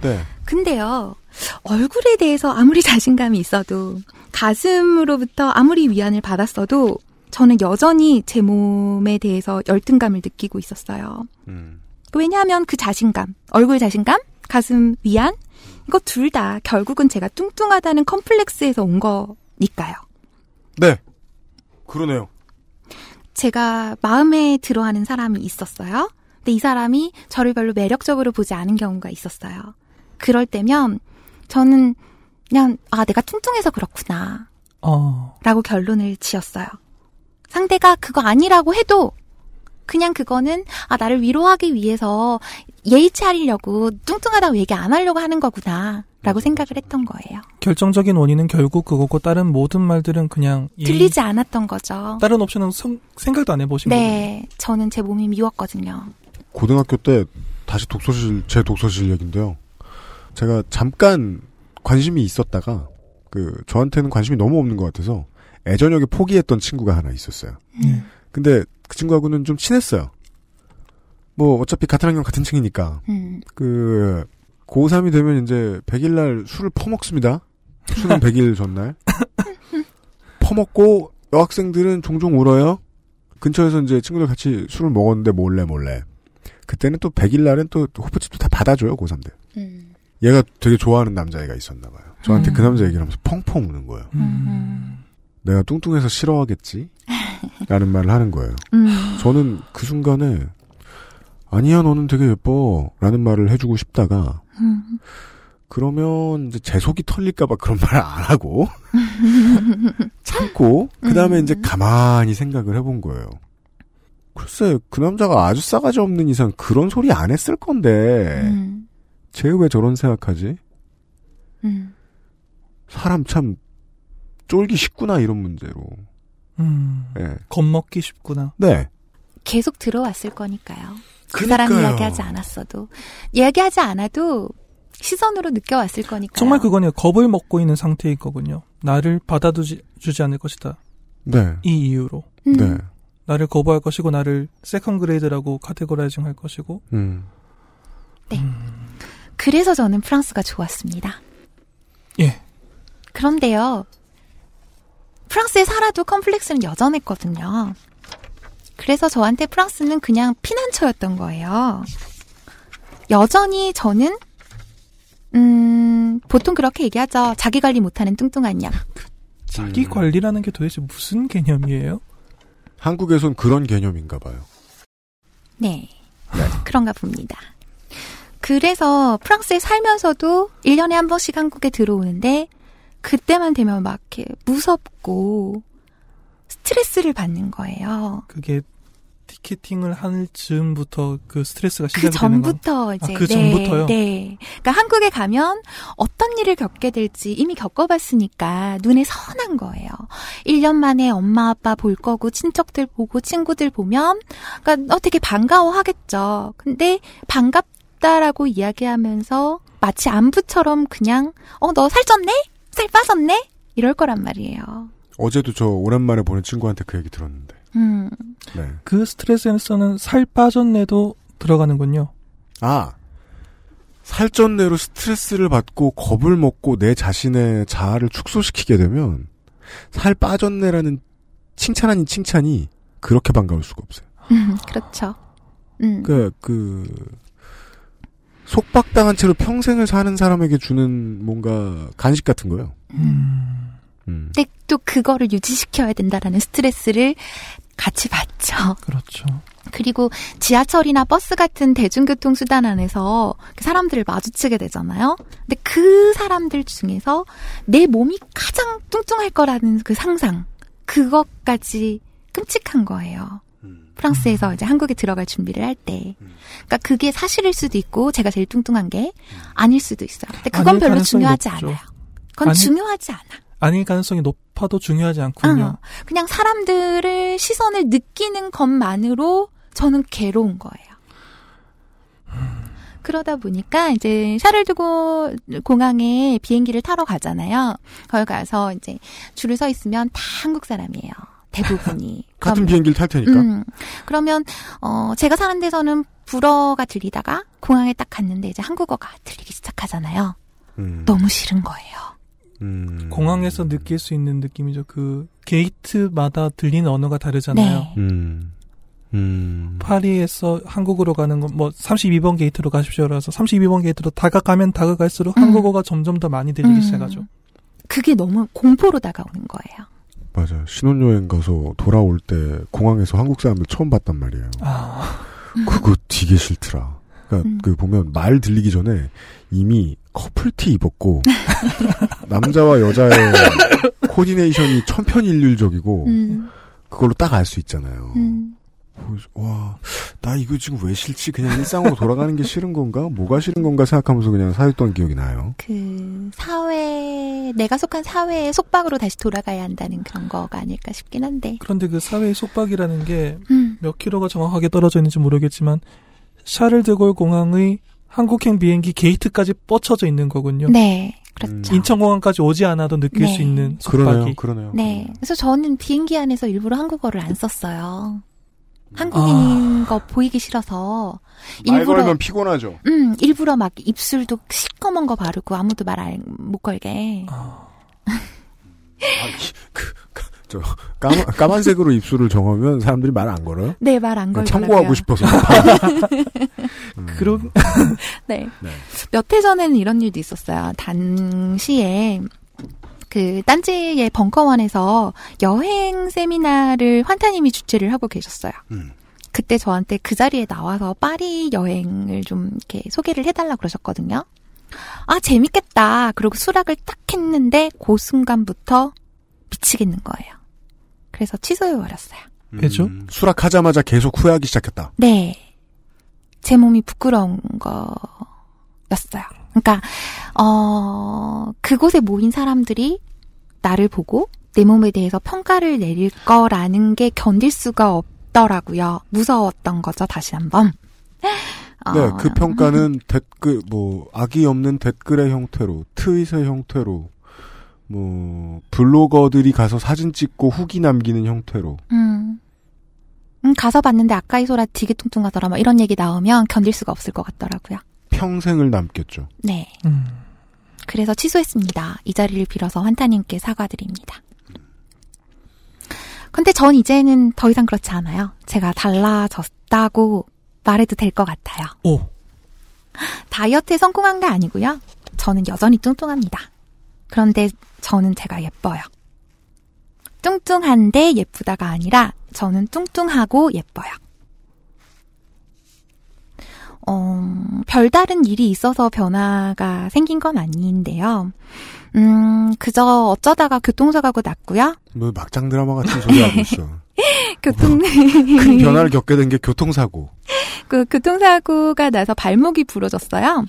네. 근데요, 얼굴에 대해서 아무리 *laughs* 자신감이 있어도, 가슴으로부터 아무리 위안을 받았어도, 저는 여전히 제 몸에 대해서 열등감을 느끼고 있었어요. 음. 왜냐하면 그 자신감, 얼굴 자신감, 가슴 위안, 이거 둘 다 결국은 제가 뚱뚱하다는 컴플렉스에서 온 거니까요. 네. 그러네요. 제가 마음에 들어하는 사람이 있었어요. 근데 이 사람이 저를 별로 매력적으로 보지 않은 경우가 있었어요. 그럴 때면 저는 그냥 아 내가 뚱뚱해서 그렇구나 어, 라고 결론을 지었어요. 상대가 그거 아니라고 해도 그냥 그거는 아 나를 위로하기 위해서 예의 차리려고 뚱뚱하다고 얘기 안 하려고 하는 거구나 라고 생각을 했던 거예요. 결정적인 원인은 결국 그거고 다른 모든 말들은 그냥 이- 들리지 않았던 거죠. 다른 옵션은 성- 생각도 안 해보신 거예요. 네, 저는 제 몸이 미웠거든요. 고등학교 때 다시 독서실 제 독서실 얘긴데요. 제가 잠깐 관심이 있었다가 그 저한테는 관심이 너무 없는 것 같아서 애저녁에 포기했던 친구가 하나 있었어요. 네. 근데 그 친구하고는 좀 친했어요. 뭐 어차피 같은 학년 같은 층이니까 음, 그 고3이 되면 이제 100일 날 술을 퍼먹습니다. 수능 100일 전날. *laughs* 퍼먹고 여학생들은 종종 울어요. 근처에서 이제 친구들 같이 술을 먹었는데 몰래 몰래. 그때는 또 100일 날은 또 호프집도 다 받아줘요 고3들. 음, 얘가 되게 좋아하는 남자애가 있었나 봐요. 저한테 음. 그 남자 얘기를 하면서 펑펑 우는 거예요. 음. 내가 뚱뚱해서 싫어하겠지? 라는 말을 하는 거예요. 음, 저는 그 순간에 아니야 너는 되게 예뻐 라는 말을 해주고 싶다가 음, 그러면 이제 제 속이 털릴까봐 그런 말안 하고 *laughs* 참고 그 다음에 음. 이제 가만히 생각을 해본 거예요. 글쎄, 그 남자가 아주 싸가지 없는 이상 그런 소리 안 했을 건데, 음, 쟤왜 저런 생각하지? 음. 사람 참 쫄기 쉽구나, 이런 문제로. 음, 예. 겁먹기 쉽구나. 네. 계속 들어왔을 거니까요. 그 그러니까요. 사람이 이야기하지 않았어도. 이야기하지 않아도 시선으로 느껴왔을 거니까요. 정말 그거네요. 겁을 먹고 있는 상태일 거군요. 나를 받아주지 주지 않을 것이다. 네. 이 이유로. 음, 네. 나를 거부할 것이고 나를 second grade라고 categorizing 할 것이고 음. 그래서 저는 프랑스가 좋았습니다. 예. 그런데요. 프랑스에 살아도 컴플렉스는 여전했거든요. 그래서 저한테 프랑스는 그냥 피난처였던 거예요. 여전히 저는 음, 보통 그렇게 얘기하죠. 자기 관리 못하는 뚱뚱한 양. 자기 음. 관리라는 게 도대체 무슨 개념이에요? 한국에선 그런 개념인가 봐요. 네. 그런가 봅니다. 그래서 프랑스에 살면서도 1년에 한 번씩 한국에 들어오는데 그때만 되면 막 이렇게 무섭고 스트레스를 받는 거예요. 그게 티켓팅을 할 즈음부터 그 스트레스가 그 시작이 되는 거. 전부터 이제 그 네, 전부터요? 네. 그러니까 한국에 가면 어떤 일을 겪게 될지 이미 겪어봤으니까 눈에 선한 거예요. 1년 만에 엄마 아빠 볼 거고 친척들 보고 친구들 보면 그러니까 어 되게 반가워하겠죠. 근데 반갑다라고 이야기하면서 마치 안부처럼 그냥 어 너 살쪘네? 살 빠졌네? 이럴 거란 말이에요. 어제도 저 오랜만에 보는 친구한테 그 얘기 들었는데. 음. 네. 그 스트레스에서는 살 빠졌네도 들어가는군요. 아. 살쪘네로 스트레스를 받고 겁을 먹고 내 자신의 자아를 축소시키게 되면 살 빠졌네라는 칭찬 아닌 칭찬이 그렇게 반가울 수가 없어요. 음, 그렇죠. 음. 그, 그, 속박당한 채로 평생을 사는 사람에게 주는 뭔가 간식 같은 거요. 음. 음. 근데 또 그거를 유지시켜야 된다라는 스트레스를 같이 받죠. 그렇죠. 그리고 지하철이나 버스 같은 대중교통 수단 안에서 그 사람들을 마주치게 되잖아요. 근데 그 사람들 중에서 내 몸이 가장 뚱뚱할 거라는 그 상상, 그것까지 끔찍한 거예요. 프랑스에서 이제 한국에 들어갈 준비를 할 때. 그러니까 그게 사실일 수도 있고 제가 제일 뚱뚱한 게 아닐 수도 있어요. 근데 그건 별로 중요하지 높죠. 않아요. 그건 아니- 중요하지 않아. 아닐 가능성이 높아도 중요하지 않군요. 어, 그냥 사람들을 시선을 느끼는 것만으로 저는 괴로운 거예요. 그러다 보니까 이제 샤를드고 공항에 비행기를 타러 가잖아요. 거기 가서 이제 줄을 서 있으면 다 한국 사람이에요. 대부분이. *laughs* 같은 그럼- 비행기를 탈 테니까. 음, 그러면 어 제가 사는 데서는 불어가 들리다가 공항에 딱 갔는데 이제 한국어가 들리기 시작하잖아요. 음. 너무 싫은 거예요. 음. 공항에서 느낄 수 있는 느낌이죠. 그 게이트마다 들리는 언어가 다르잖아요. 네. 음. 음. 파리에서 한국으로 가는 건 뭐 32번 게이트로 가십시오라서 32번 게이트로 다가가면 다가갈수록 음. 한국어가 점점 더 많이 들리기 음. 시작하죠. 그게 너무 공포로 다가오는 거예요. 맞아요. 신혼여행 가서 돌아올 때 공항에서 한국 사람들 처음 봤단 말이에요. 아, 그거 되게 싫더라. 그러니까 음. 그 보면 말 들리기 전에 이미 커플티 입었고 *laughs* 남자와 여자의 코디네이션이 천편일률적이고 음, 그걸로 딱 알 수 있잖아요. 음. 와, 나 이거 지금 왜 싫지? 그냥 일상으로 돌아가는 게 싫은 건가? 뭐가 싫은 건가 생각하면서 그냥 사였던 기억이 나요. 그 사회 내가 속한 사회의 속박으로 다시 돌아가야 한다는 그런 거가 아닐까 싶긴 한데. 그런데 그 사회의 속박이라는 게몇 음. 킬로가 정확하게 떨어져 있는지 모르겠지만 샤를드골 공항의 한국행 비행기 게이트까지 뻗쳐져 있는 거군요. 네, 그렇죠. 인천공항까지 오지 않아도 느낄 네. 수 있는 그러네요, 속박이. 그러네요. 네, 그래서 저는 비행기 안에서 일부러 한국어를 안 썼어요. 한국인인 거 보이기 싫어서 말 일부러 걸면 피곤하죠. 음 일부러 막 입술도 시꺼먼 거 바르고 아무도 말 못 걸게. 아, 그, 그, 저 까만, 까만색으로 입술을 정하면 사람들이 말 안 걸어요? 네, 말 안 걸고. 참고하고 싶어서. *laughs* 음. 그러 *laughs* 네. 네. 몇 해 전에는 이런 일도 있었어요. 당시에 그 딴지의 벙커원에서 여행 세미나를 환타님이 주최를 하고 계셨어요. 음. 그때 저한테 그 자리에 나와서 파리 여행을 좀 이렇게 소개를 해달라 그러셨거든요. 아 재밌겠다. 그리고 수락을 딱 했는데 그 순간부터 미치겠는 거예요. 그래서 취소해 버렸어요. 왜죠? 음, 수락하자마자 계속 후회하기 시작했다. 네. 제 몸이 부끄러운 거였어요. 그러니까, 어, 그곳에 모인 사람들이 나를 보고 내 몸에 대해서 평가를 내릴 거라는 게 견딜 수가 없더라고요. 무서웠던 거죠, 다시 한 번. 네, 어, 그 평가는 댓글, 뭐, 악의 없는 댓글의 형태로, 트윗의 형태로, 뭐, 블로거들이 가서 사진 찍고 후기 남기는 형태로. 음. 음, 가서 봤는데 아까 이 소라 되게 뚱뚱하더라. 막 이런 얘기 나오면 견딜 수가 없을 것 같더라고요. 평생을 남겠죠. 네. 음. 그래서 취소했습니다. 이 자리를 빌어서 환타님께 사과드립니다. 근데 전 이제는 더 이상 그렇지 않아요. 제가 달라졌다고 말해도 될 것 같아요. 오. 다이어트에 성공한 게 아니고요. 저는 여전히 뚱뚱합니다. 그런데 저는 제가 예뻐요. 뚱뚱한데 예쁘다가 아니라 저는 뚱뚱하고 예뻐요. 어, 별다른 일이 있어서 변화가 생긴 건 아닌데요. 음, 그저 어쩌다가 교통사고가 났고요. 뭐, 막장 드라마 같은 소리 하고 있어. *laughs* 교통, 큰 변화를 겪게 된 게 교통사고. 그 교통사고가 나서 발목이 부러졌어요.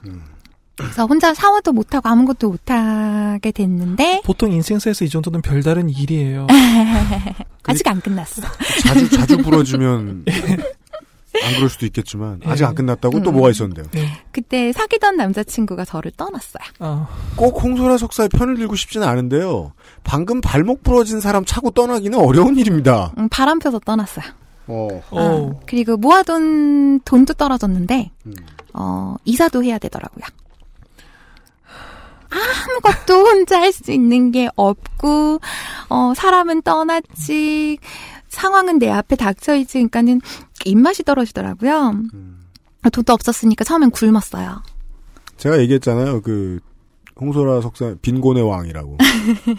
그래서 혼자 샤워도 못하고 아무것도 못하게 됐는데, 보통 인생사에서 이 정도는 별다른 일이에요. *laughs* 아직 안 끝났어. 자주, 자주 부러지면, *laughs* 안 그럴 수도 있겠지만, 아직 안 끝났다고 또 음. 뭐가 있었는데요. 그때 사귀던 남자친구가 저를 떠났어요. 아, 꼭 홍소라 석사의 편을 들고 싶지는 않은데요. 방금 발목 부러진 사람 차고 떠나기는 어려운 일입니다. 음, 바람 펴서 떠났어요. 어. 오. 아, 그리고 모아둔 돈도 떨어졌는데, 음. 어, 이사도 해야 되더라고요. 아무것도 혼자 할 수 있는 게 없고, 어, 사람은 떠났지, 상황은 내 앞에 닥쳐있지, 그러니까는 입맛이 떨어지더라고요. 음. 돈도 없었으니까 처음엔 굶었어요. 제가 얘기했잖아요. 그 홍소라 석사 빈곤의 왕이라고.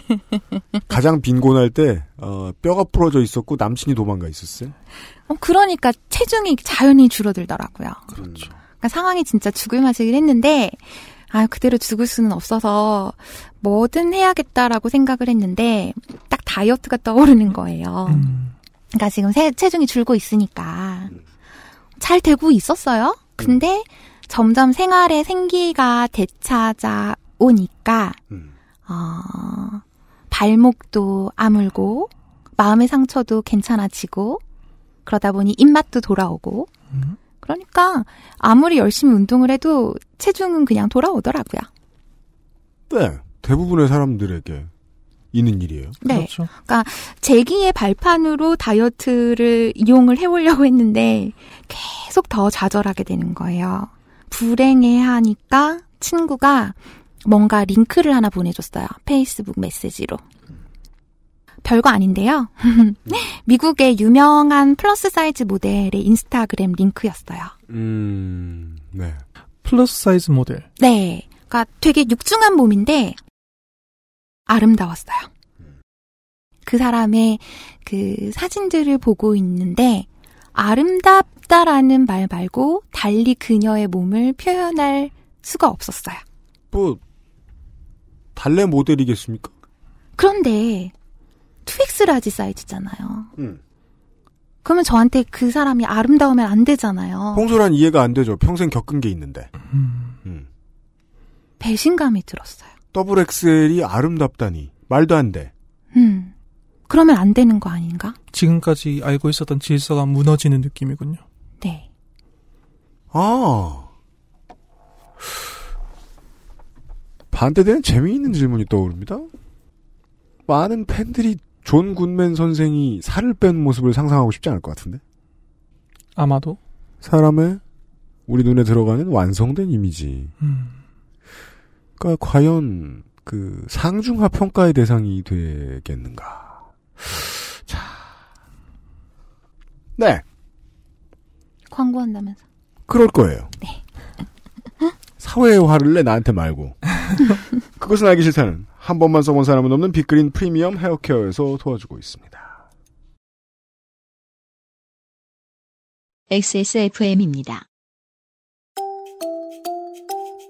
*laughs* 가장 빈곤할 때 어, 뼈가 부러져 있었고 남친이 도망가 있었어요. 어, 그러니까 체중이 자연히 줄어들더라고요. 그렇죠. 그러니까 상황이 진짜 죽을 맛이긴 했는데, 아 그대로 죽을 수는 없어서 뭐든 해야겠다라고 생각을 했는데 딱 다이어트가 떠오르는 거예요. 음. 그러니까 지금 세- 체중이 줄고 있으니까 잘 되고 있었어요. 근데 점점 생활에 생기가 되찾아 오니까 음. 어, 발목도 아물고 마음의 상처도 괜찮아지고 그러다 보니 입맛도 돌아오고 음. 그러니까 아무리 열심히 운동을 해도 체중은 그냥 돌아오더라고요. 네. 대부분의 사람들에게 있는 일이에요. 네. 그렇죠. 제기의 발판으로 다이어트를 이용을 해보려고 했는데 계속 더 좌절하게 되는 거예요. 불행해하니까 친구가 뭔가 링크를 하나 보내줬어요. 페이스북 메시지로. 별거 아닌데요. *laughs* 미국의 유명한 플러스 사이즈 모델의 인스타그램 링크였어요. 음. 네. 플러스 사이즈 모델. 네. 그러니까 되게 육중한 몸인데 아름다웠어요. 그 사람의 그 사진들을 보고 있는데 아름답다라는 말 말고 달리 그녀의 몸을 표현할 수가 없었어요. 뭐 달래 모델이겠습니까? 그런데 2X large 사이즈잖아요. 음. 그러면 저한테 그 사람이 아름다우면 안 되잖아요. 홍소란 이해가 안 되죠. 평생 겪은 게 있는데. 음. 음. 배신감이 들었어요. double XL이 아름답다니 말도 안 돼. 음. 그러면 안 되는 거 아닌가? 지금까지 알고 있었던 질서가 무너지는 느낌이군요. 네. 아. 반대되는 재미있는 질문이 떠오릅니다. 많은 팬들이 존 굿맨 선생이 살을 뺀 모습을 상상하고 싶지 않을 것 같은데. 아마도. 사람의 우리 눈에 들어가는 완성된 이미지. 음. 그러니까 과연 그 상중하 평가의 대상이 되겠는가. 자. 네. 광고한다면서. 그럴 거예요. 네. 사회의 화를 내 나한테 말고. 그것은 알기 싫다는 한 번만 써본 사람은 없는 빅그린 프리미엄 헤어케어에서 도와주고 있습니다. XSFM입니다.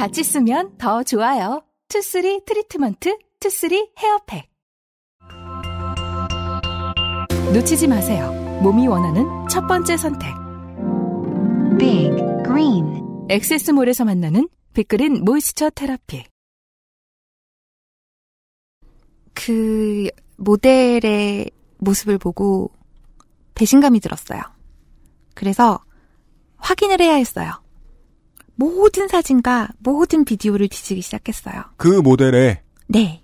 같이 쓰면 더 좋아요. 투쓰리 트리트먼트 투쓰리 헤어팩. 놓치지 마세요. 몸이 원하는 첫 번째 선택. Big Green XS몰에서 만나는 빅그린 moisture therapy. 그 모델의 모습을 보고 배신감이 들었어요. 그래서 확인을 해야 했어요. 모든 사진과 모든 비디오를 뒤지기 시작했어요. 그 모델에 네.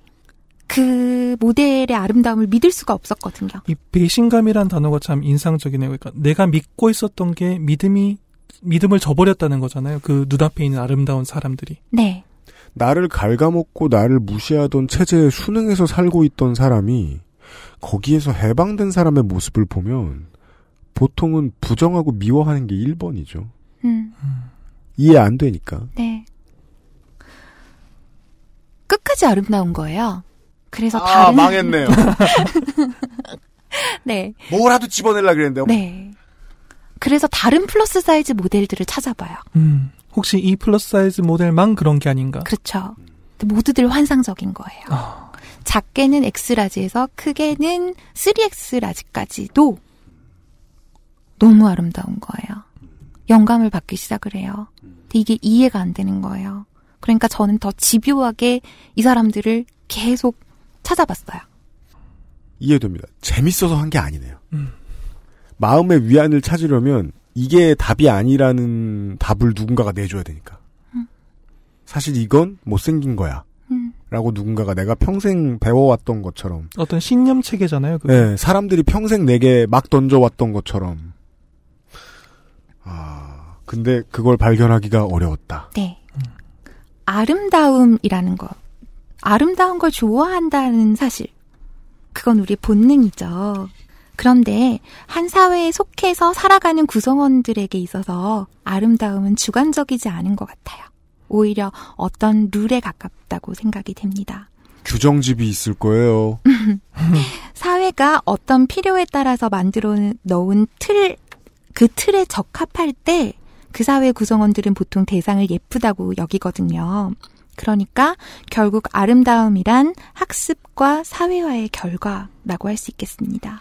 그 모델의 아름다움을 믿을 수가 없었거든요. 이 배신감이란 단어가 참 인상적이네요. 그러니까 내가 믿고 있었던 게 믿음이 믿음을 저버렸다는 거잖아요. 그 눈앞에 있는 아름다운 사람들이. 네. 나를 갉아먹고 나를 무시하던 체제에 순응해서 살고 있던 사람이 거기에서 해방된 사람의 모습을 보면 보통은 부정하고 미워하는 게 1번이죠. 음. 이해 안 되니까. 네. 끝까지 아름다운 거예요. 그래서 아, 다른 망했네요. *laughs* 네. 뭐라도 집어내려 그랬는데. 네. 그래서 다른 플러스 사이즈 모델들을 찾아봐요. 음, 혹시 이 플러스 사이즈 모델만 그런 게 아닌가? 그렇죠. 모두들 환상적인 거예요. 아, 작게는 X라지에서 크게는 3X large까지도 너무 아름다운 거예요. 영감을 받기 시작을 해요. 근데 이게 이해가 안 되는 거예요. 그러니까 저는 더 집요하게 이 사람들을 계속 찾아봤어요. 이해됩니다. 재밌어서 한 게 아니네요. 음. 마음의 위안을 찾으려면 이게 답이 아니라는 답을 누군가가 내줘야 되니까. 음. 사실 이건 못생긴 거야. 음. 라고 누군가가 내가 평생 배워왔던 것처럼. 어떤 신념 체계잖아요. 그거. 네, 사람들이 평생 내게 막 던져왔던 것처럼. 아, 근데 그걸 발견하기가 어려웠다. 네. 아름다움이라는 것. 아름다운 걸 좋아한다는 사실. 그건 우리의 본능이죠. 그런데 한 사회에 속해서 살아가는 구성원들에게 있어서 아름다움은 주관적이지 않은 것 같아요. 오히려 어떤 룰에 가깝다고 생각이 됩니다. 규정집이 있을 거예요. *laughs* 사회가 어떤 필요에 따라서 만들어 놓은 틀, 그 틀에 적합할 때 그 사회 구성원들은 보통 대상을 예쁘다고 여기거든요. 그러니까 결국 아름다움이란 학습과 사회화의 결과라고 할 수 있겠습니다.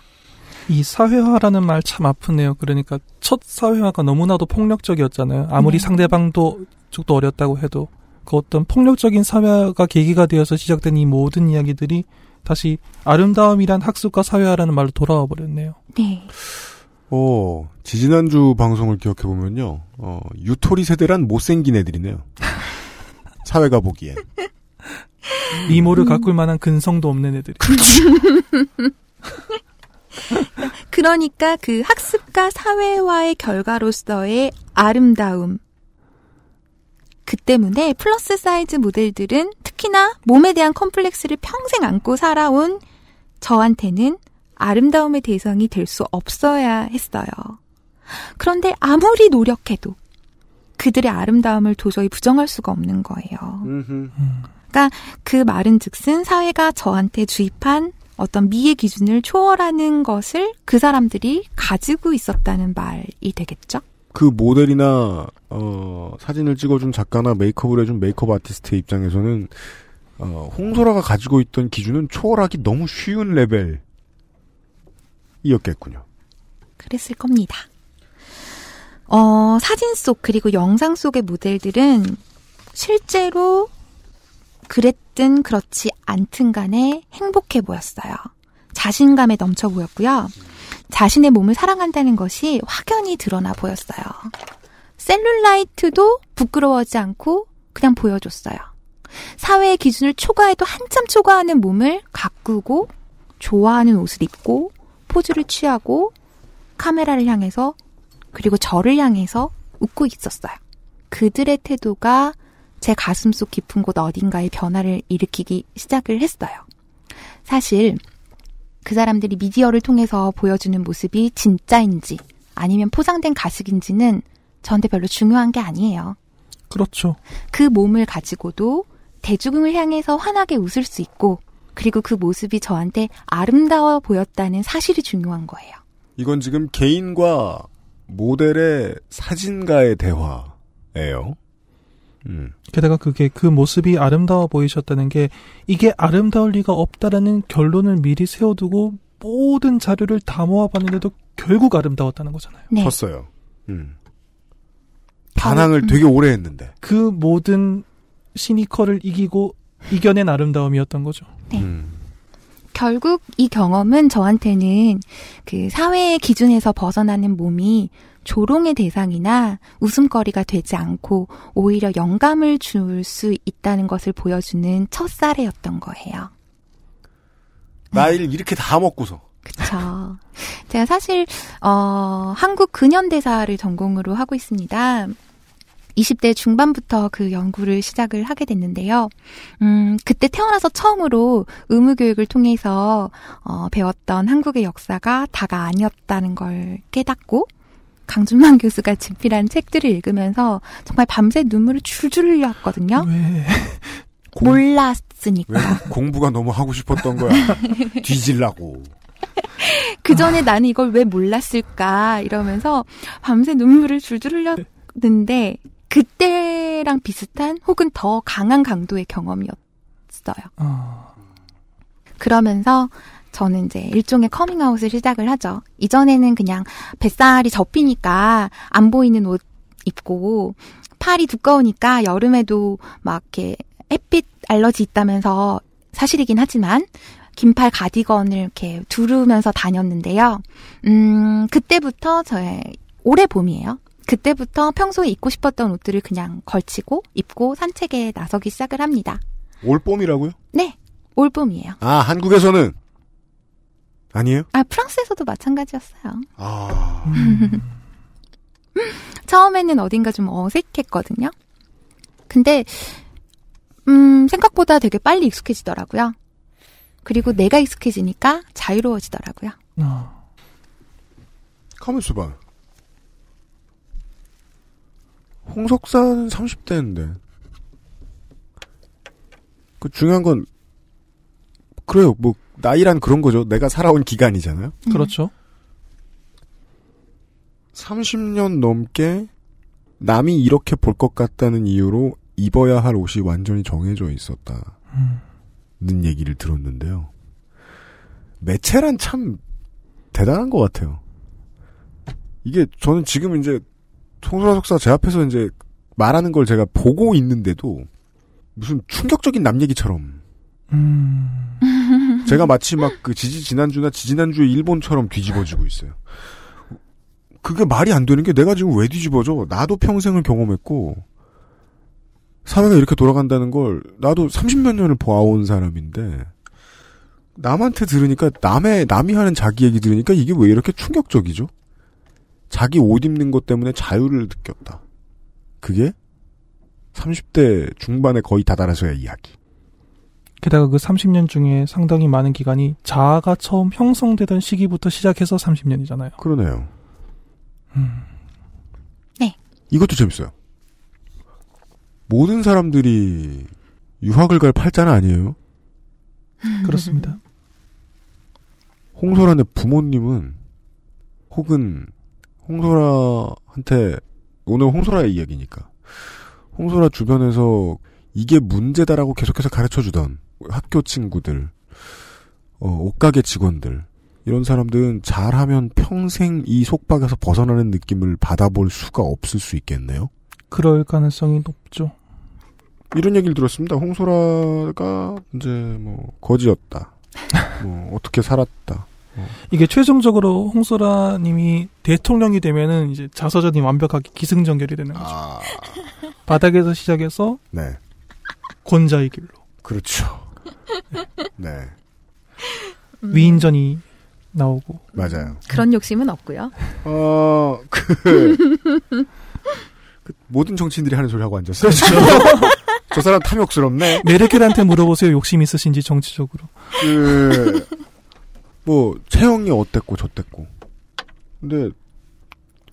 이 사회화라는 말 참 아프네요. 그러니까 첫 사회화가 너무나도 폭력적이었잖아요. 아무리 네. 상대방도 쪽도 어렸다고 해도 그 어떤 폭력적인 사회화가 계기가 되어서 시작된 이 모든 이야기들이 다시 아름다움이란 학습과 사회화라는 말로 돌아와 버렸네요. 네. 어, 지지난주 방송을 기억해보면요, 어, 유토리 세대란 못생긴 애들이네요. *laughs* 사회가 보기엔. 미모를 가꿀 만한 근성도 없는 애들이. *laughs* 그러니까 그 학습과 사회화의 결과로서의 아름다움. 그 때문에 플러스 사이즈 모델들은 특히나 몸에 대한 컴플렉스를 평생 안고 살아온 저한테는 아름다움의 대상이 될 수 없어야 했어요. 그런데 아무리 노력해도 그들의 아름다움을 도저히 부정할 수가 없는 거예요. 그러니까 그 말은 즉슨 사회가 저한테 주입한 어떤 미의 기준을 초월하는 것을 그 사람들이 가지고 있었다는 말이 되겠죠? 그 모델이나, 어, 사진을 찍어준 작가나 메이크업을 해준 메이크업 아티스트의 입장에서는, 어, 홍소라가 가지고 있던 기준은 초월하기 너무 쉬운 레벨 이었겠군요. 그랬을 겁니다. 어, 사진 속 그리고 영상 속의 모델들은 실제로 그랬든 그렇지 않든 간에 행복해 보였어요. 자신감에 넘쳐 보였고요. 자신의 몸을 사랑한다는 것이 확연히 드러나 보였어요. 셀룰라이트도 부끄러워하지 않고 그냥 보여줬어요. 사회의 기준을 초과해도 한참 초과하는 몸을 가꾸고 좋아하는 옷을 입고 포즈를 취하고 카메라를 향해서 그리고 저를 향해서 웃고 있었어요. 그들의 태도가 제 가슴 속 깊은 곳 어딘가에 변화를 일으키기 시작을 했어요. 사실 그 사람들이 미디어를 통해서 보여주는 모습이 진짜인지 아니면 포장된 가식인지는 저한테 별로 중요한 게 아니에요. 그렇죠. 그 몸을 가지고도 대중을 향해서 환하게 웃을 수 있고 그리고 그 모습이 저한테 아름다워 보였다는 사실이 중요한 거예요. 이건 지금 개인과 모델의 사진가의 대화예요. 음. 게다가 그게 그 모습이 아름다워 보이셨다는 게 이게 아름다울 리가 없다라는 결론을 미리 세워두고 모든 자료를 다 모아봤는데도 결국 아름다웠다는 거잖아요. 네. 컸어요. 음. 반항을 되게 오래 했는데. 그 모든 시니컬을 이기고 이겨낸 아름다움이었던 거죠. 네. 음. 결국 이 경험은 저한테는 그 사회의 기준에서 벗어나는 몸이 조롱의 대상이나 웃음거리가 되지 않고 오히려 영감을 줄 수 있다는 것을 보여주는 첫 사례였던 거예요. 나이를 이렇게 다 먹고서. 그쵸. 제가 사실, 어, 한국 근현대사를 전공으로 하고 있습니다. 20대 중반부터 그 연구를 시작을 하게 됐는데요. 음, 그때 태어나서 처음으로 의무교육을 통해서, 어, 배웠던 한국의 역사가 다가 아니었다는 걸 깨닫고, 강준만 *laughs* 교수가 집필한 책들을 읽으면서 정말 밤새 눈물을 줄줄 흘렸거든요. 왜? *laughs* 공- 몰랐으니까. 왜 공부가 너무 하고 싶었던 거야. *laughs* 뒤질라고. 그 전에 나는 이걸 왜 몰랐을까 이러면서 밤새 눈물을 줄줄 흘렸는데 그때랑 비슷한 혹은 더 강한 강도의 경험이었어요. 아, 그러면서 저는 이제 일종의 커밍아웃을 시작을 하죠. 이전에는 그냥 뱃살이 접히니까 안 보이는 옷 입고 팔이 두꺼우니까 여름에도 막 이렇게 햇빛 알러지 있다면서 사실이긴 하지만 긴팔 가디건을 이렇게 두르면서 다녔는데요. 음, 그때부터 저의 올해 봄이에요. 그때부터 평소에 입고 싶었던 옷들을 그냥 걸치고 입고 산책에 나서기 시작을 합니다. 올봄이라고요? 네, 올 봄이에요. 아, 한국에서는 아니에요? 아, 프랑스에서도 마찬가지였어요. 아. *laughs* 처음에는 어딘가 좀 어색했거든요. 근데, 음, 생각보다 되게 빨리 익숙해지더라고요. 그리고 내가 익숙해지니까 자유로워지더라고요. 아. 가만 있어봐. 홍석사는 30대인데. 그 중요한 건, 그래요. 뭐, 나이란 그런 거죠. 내가 살아온 기간이잖아요. 그렇죠. 30년 넘게 남이 이렇게 볼 것 같다는 이유로 입어야 할 옷이 완전히 정해져 있었다는 음. 얘기를 들었는데요. 매체란 참 대단한 것 같아요. 이게 저는 지금 이제 송소라 석사 제 앞에서 이제 말하는 걸 제가 보고 있는데도 무슨 충격적인 남 얘기처럼 음. 제가 마치 막 그 지지 지난주나 지지난주의 일본처럼 뒤집어지고 있어요. 그게 말이 안 되는 게 내가 지금 왜 뒤집어져? 나도 평생을 경험했고 사회가 이렇게 돌아간다는 걸 나도 30몇 년을 보아온 사람인데 남한테 들으니까 남의 남이 하는 자기 얘기 들으니까 이게 왜 이렇게 충격적이죠? 자기 옷 입는 것 때문에 자유를 느꼈다. 그게 30대 중반에 거의 다다라서의 이야기. 게다가 그 30년 중에 상당히 많은 기간이 자아가 처음 형성되던 시기부터 시작해서 30년이잖아요. 그러네요. 음. 이것도 재밌어요. 모든 사람들이 유학을 갈 팔자는 아니에요. 그렇습니다. 홍소라의 부모님은 혹은 홍소라한테 오늘 홍소라의 이야기니까 홍소라 주변에서 이게 문제다라고 계속해서 가르쳐 주던 학교 친구들, 어, 옷가게 직원들 이런 사람들은 잘하면 평생 이 속박에서 벗어나는 느낌을 받아볼 수가 없을 수 있겠네요. 그럴 가능성이 높죠. 이런 얘기를 들었습니다. 홍소라가 이제 뭐 거지였다. 뭐 어떻게 살았다. 이게 최종적으로 홍소라님이 대통령이 되면은 이제 자서전이 완벽하게 기승전결이 되는 거죠. 아, 바닥에서 시작해서 네, 권자의 길로 그렇죠. 네, 위인전이 나오고 맞아요. 그런 욕심은 없고요. 어, 그, 그 모든 정치인들이 하는 소리 하고 앉았어요. *laughs* 저 사람 탐욕스럽네. 메르켈한테 물어보세요. 욕심 있으신지 정치적으로. 그 뭐 체형이 어땠고 저땠고. 근데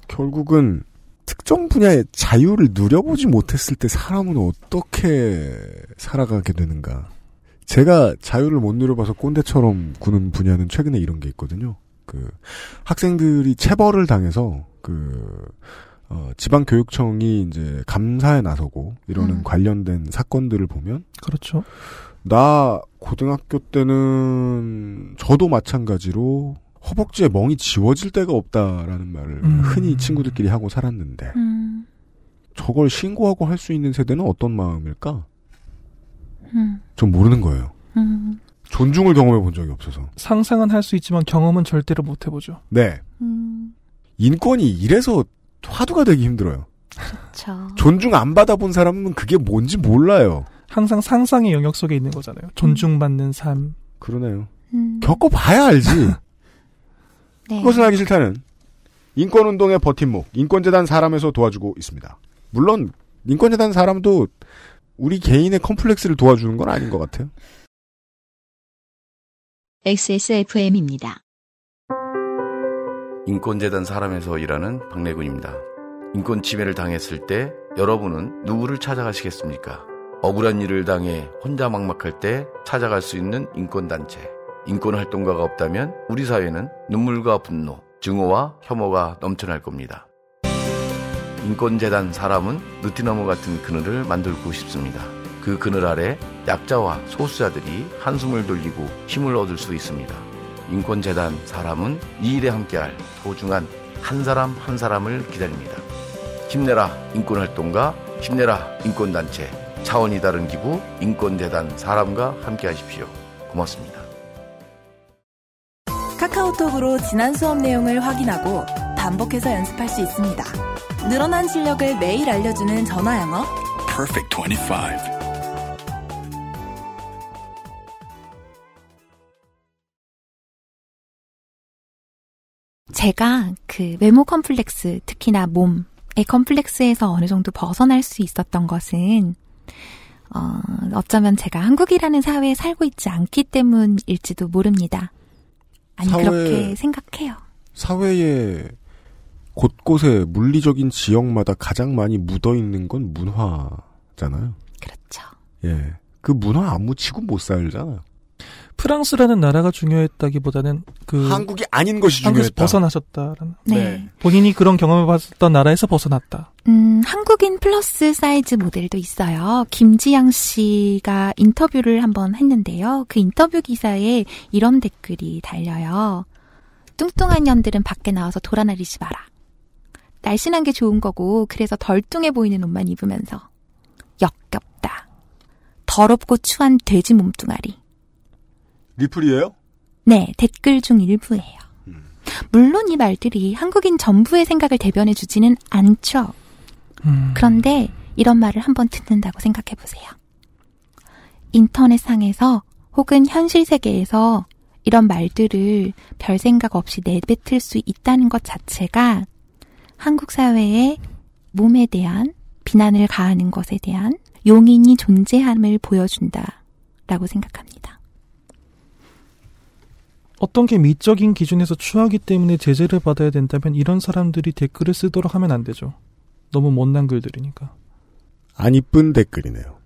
결국은 특정 분야의 자유를 누려보지 못했을 때 사람은 어떻게 살아가게 되는가. 제가 자유를 못 누려봐서 꼰대처럼 구는 분야는 최근에 이런 게 있거든요. 그 학생들이 체벌을 당해서 그 어, 지방 교육청이 이제 감사에 나서고 이러는 음. 관련된 사건들을 보면 그렇죠. 나 고등학교 때는 저도 마찬가지로 허벅지에 멍이 지워질 데가 없다라는 말을 음. 흔히 친구들끼리 하고 살았는데 음, 저걸 신고하고 할 수 있는 세대는 어떤 마음일까? 음, 전 모르는 거예요. 음, 존중을 경험해 본 적이 없어서. 상상은 할 수 있지만 경험은 절대로 못 해보죠. 네. 음, 인권이 이래서 화두가 되기 힘들어요. 그쵸. 존중 안 받아본 사람은 그게 뭔지 몰라요. 항상 상상의 영역 속에 있는 거잖아요. 존중받는 삶. 그러네요. 음, 겪어봐야 알지. *laughs* 네. 그것을 알기 싫다는 인권운동의 버팀목 인권재단 사람에서 도와주고 있습니다. 물론 인권재단 사람도 우리 개인의 컴플렉스를 도와주는 건 아닌 것 같아요. XSFM입니다. 인권재단 사람에서 일하는 박래군입니다. 인권 침해를 당했을 때 여러분은 누구를 찾아가시겠습니까? 억울한 일을 당해 혼자 막막할 때 찾아갈 수 있는 인권단체. 인권활동가가 없다면 우리 사회는 눈물과 분노, 증오와 혐오가 넘쳐날 겁니다. 인권재단 사람은 느티나무 같은 그늘을 만들고 싶습니다. 그 그늘 아래 약자와 소수자들이 한숨을 돌리고 힘을 얻을 수 있습니다. 인권재단 사람은 이 일에 함께할 소중한 한 사람 한 사람을 기다립니다. 힘내라 인권활동가, 힘내라 인권단체, 차원이 다른 기부 인권재단 사람과 함께 하십시오. 고맙습니다. 카카오톡으로 지난 수업 내용을 확인하고 반복해서 연습할 수 있습니다. 늘어난 실력을 매일 알려주는 전화 영어. Perfect 25. 제가 그 외모 컴플렉스, 특히나 몸의 컴플렉스에서 어느 정도 벗어날 수 있었던 것은, 어, 어쩌면 제가 한국이라는 사회에 살고 있지 않기 때문일지도 모릅니다. 아니, 사회- 그렇게 생각해요. 사회에 곳곳에 물리적인 지역마다 가장 많이 묻어 있는 건 문화잖아요. 그렇죠. 예. 그 문화 안 묻히고 못 살잖아요. 프랑스라는 나라가 중요했다기보다는 그 한국이 아닌 것이 한국에서 중요했다. 벗어나셨다라는 네. 본인이 그런 경험을 받았던 나라에서 벗어났다. 음, 한국인 플러스 사이즈 모델도 있어요. 김지양 씨가 인터뷰를 한번 했는데요. 그 인터뷰 기사에 이런 댓글이 달려요. 뚱뚱한 년들은 밖에 나와서 돌아다니지 마라. 날씬한 게 좋은 거고, 그래서 덜 뚱해 보이는 옷만 입으면서. 역겹다. 더럽고 추한 돼지 몸뚱아리. 리플이에요? 네, 댓글 중 일부예요. 물론 이 말들이 한국인 전부의 생각을 대변해 주지는 않죠. 음. 그런데 이런 말을 한번 듣는다고 생각해 보세요. 인터넷상에서 혹은 현실 세계에서 이런 말들을 별 생각 없이 내뱉을 수 있다는 것 자체가 한국 사회의 몸에 대한 비난을 가하는 것에 대한 용인이 존재함을 보여준다라고 생각합니다. 어떤 게 미적인 기준에서 추하기 때문에 제재를 받아야 된다면 이런 사람들이 댓글을 쓰도록 하면 안 되죠. 너무 못난 글들이니까. 안 이쁜 댓글이네요.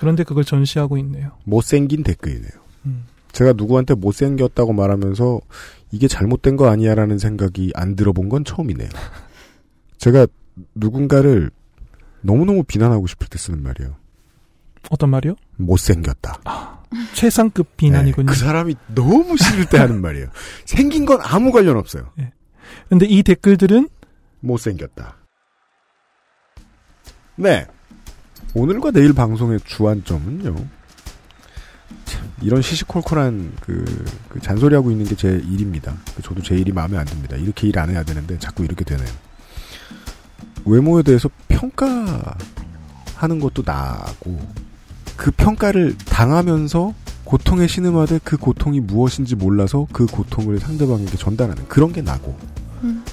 그런데 그걸 전시하고 있네요. 못생긴 댓글이네요. 음. 제가 누구한테 못생겼다고 말하면서 이게 잘못된 거 아니야라는 생각이 안 들어본 건 처음이네요. *laughs* 제가 누군가를 너무너무 비난하고 싶을 때 쓰는 말이에요. 어떤 말이요? 못생겼다. 최상급 비난이군요. 그 사람이 너무 싫을 때 하는 말이에요. 생긴 건 아무 관련 없어요. 근데 이 댓글들은 못생겼다. 네. 오늘과 내일 방송의 주안점은요. 참, 이런 시시콜콜한 그, 그 잔소리하고 있는 게 제 일입니다. 그 저도 제 일이 마음에 안 듭니다. 이렇게 일 안 해야 되는데 자꾸 이렇게 되네요. 외모에 대해서 평가하는 것도 나고 그 평가를 당하면서 고통에 신음하되 그 고통이 무엇인지 몰라서 그 고통을 상대방에게 전달하는 그런 게 나고 음.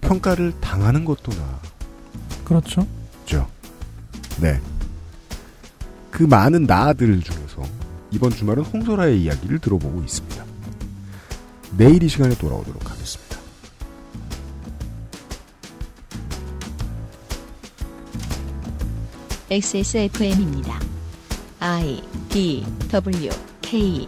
평가를 당하는 것도 나. 그렇죠. 죠. 네. 그 많은 나들 중에서 이번 주말은 홍소라의 이야기를 들어보고 있습니다. 내일 이 시간에 돌아오도록 하겠습니다. XSFM입니다. I D W K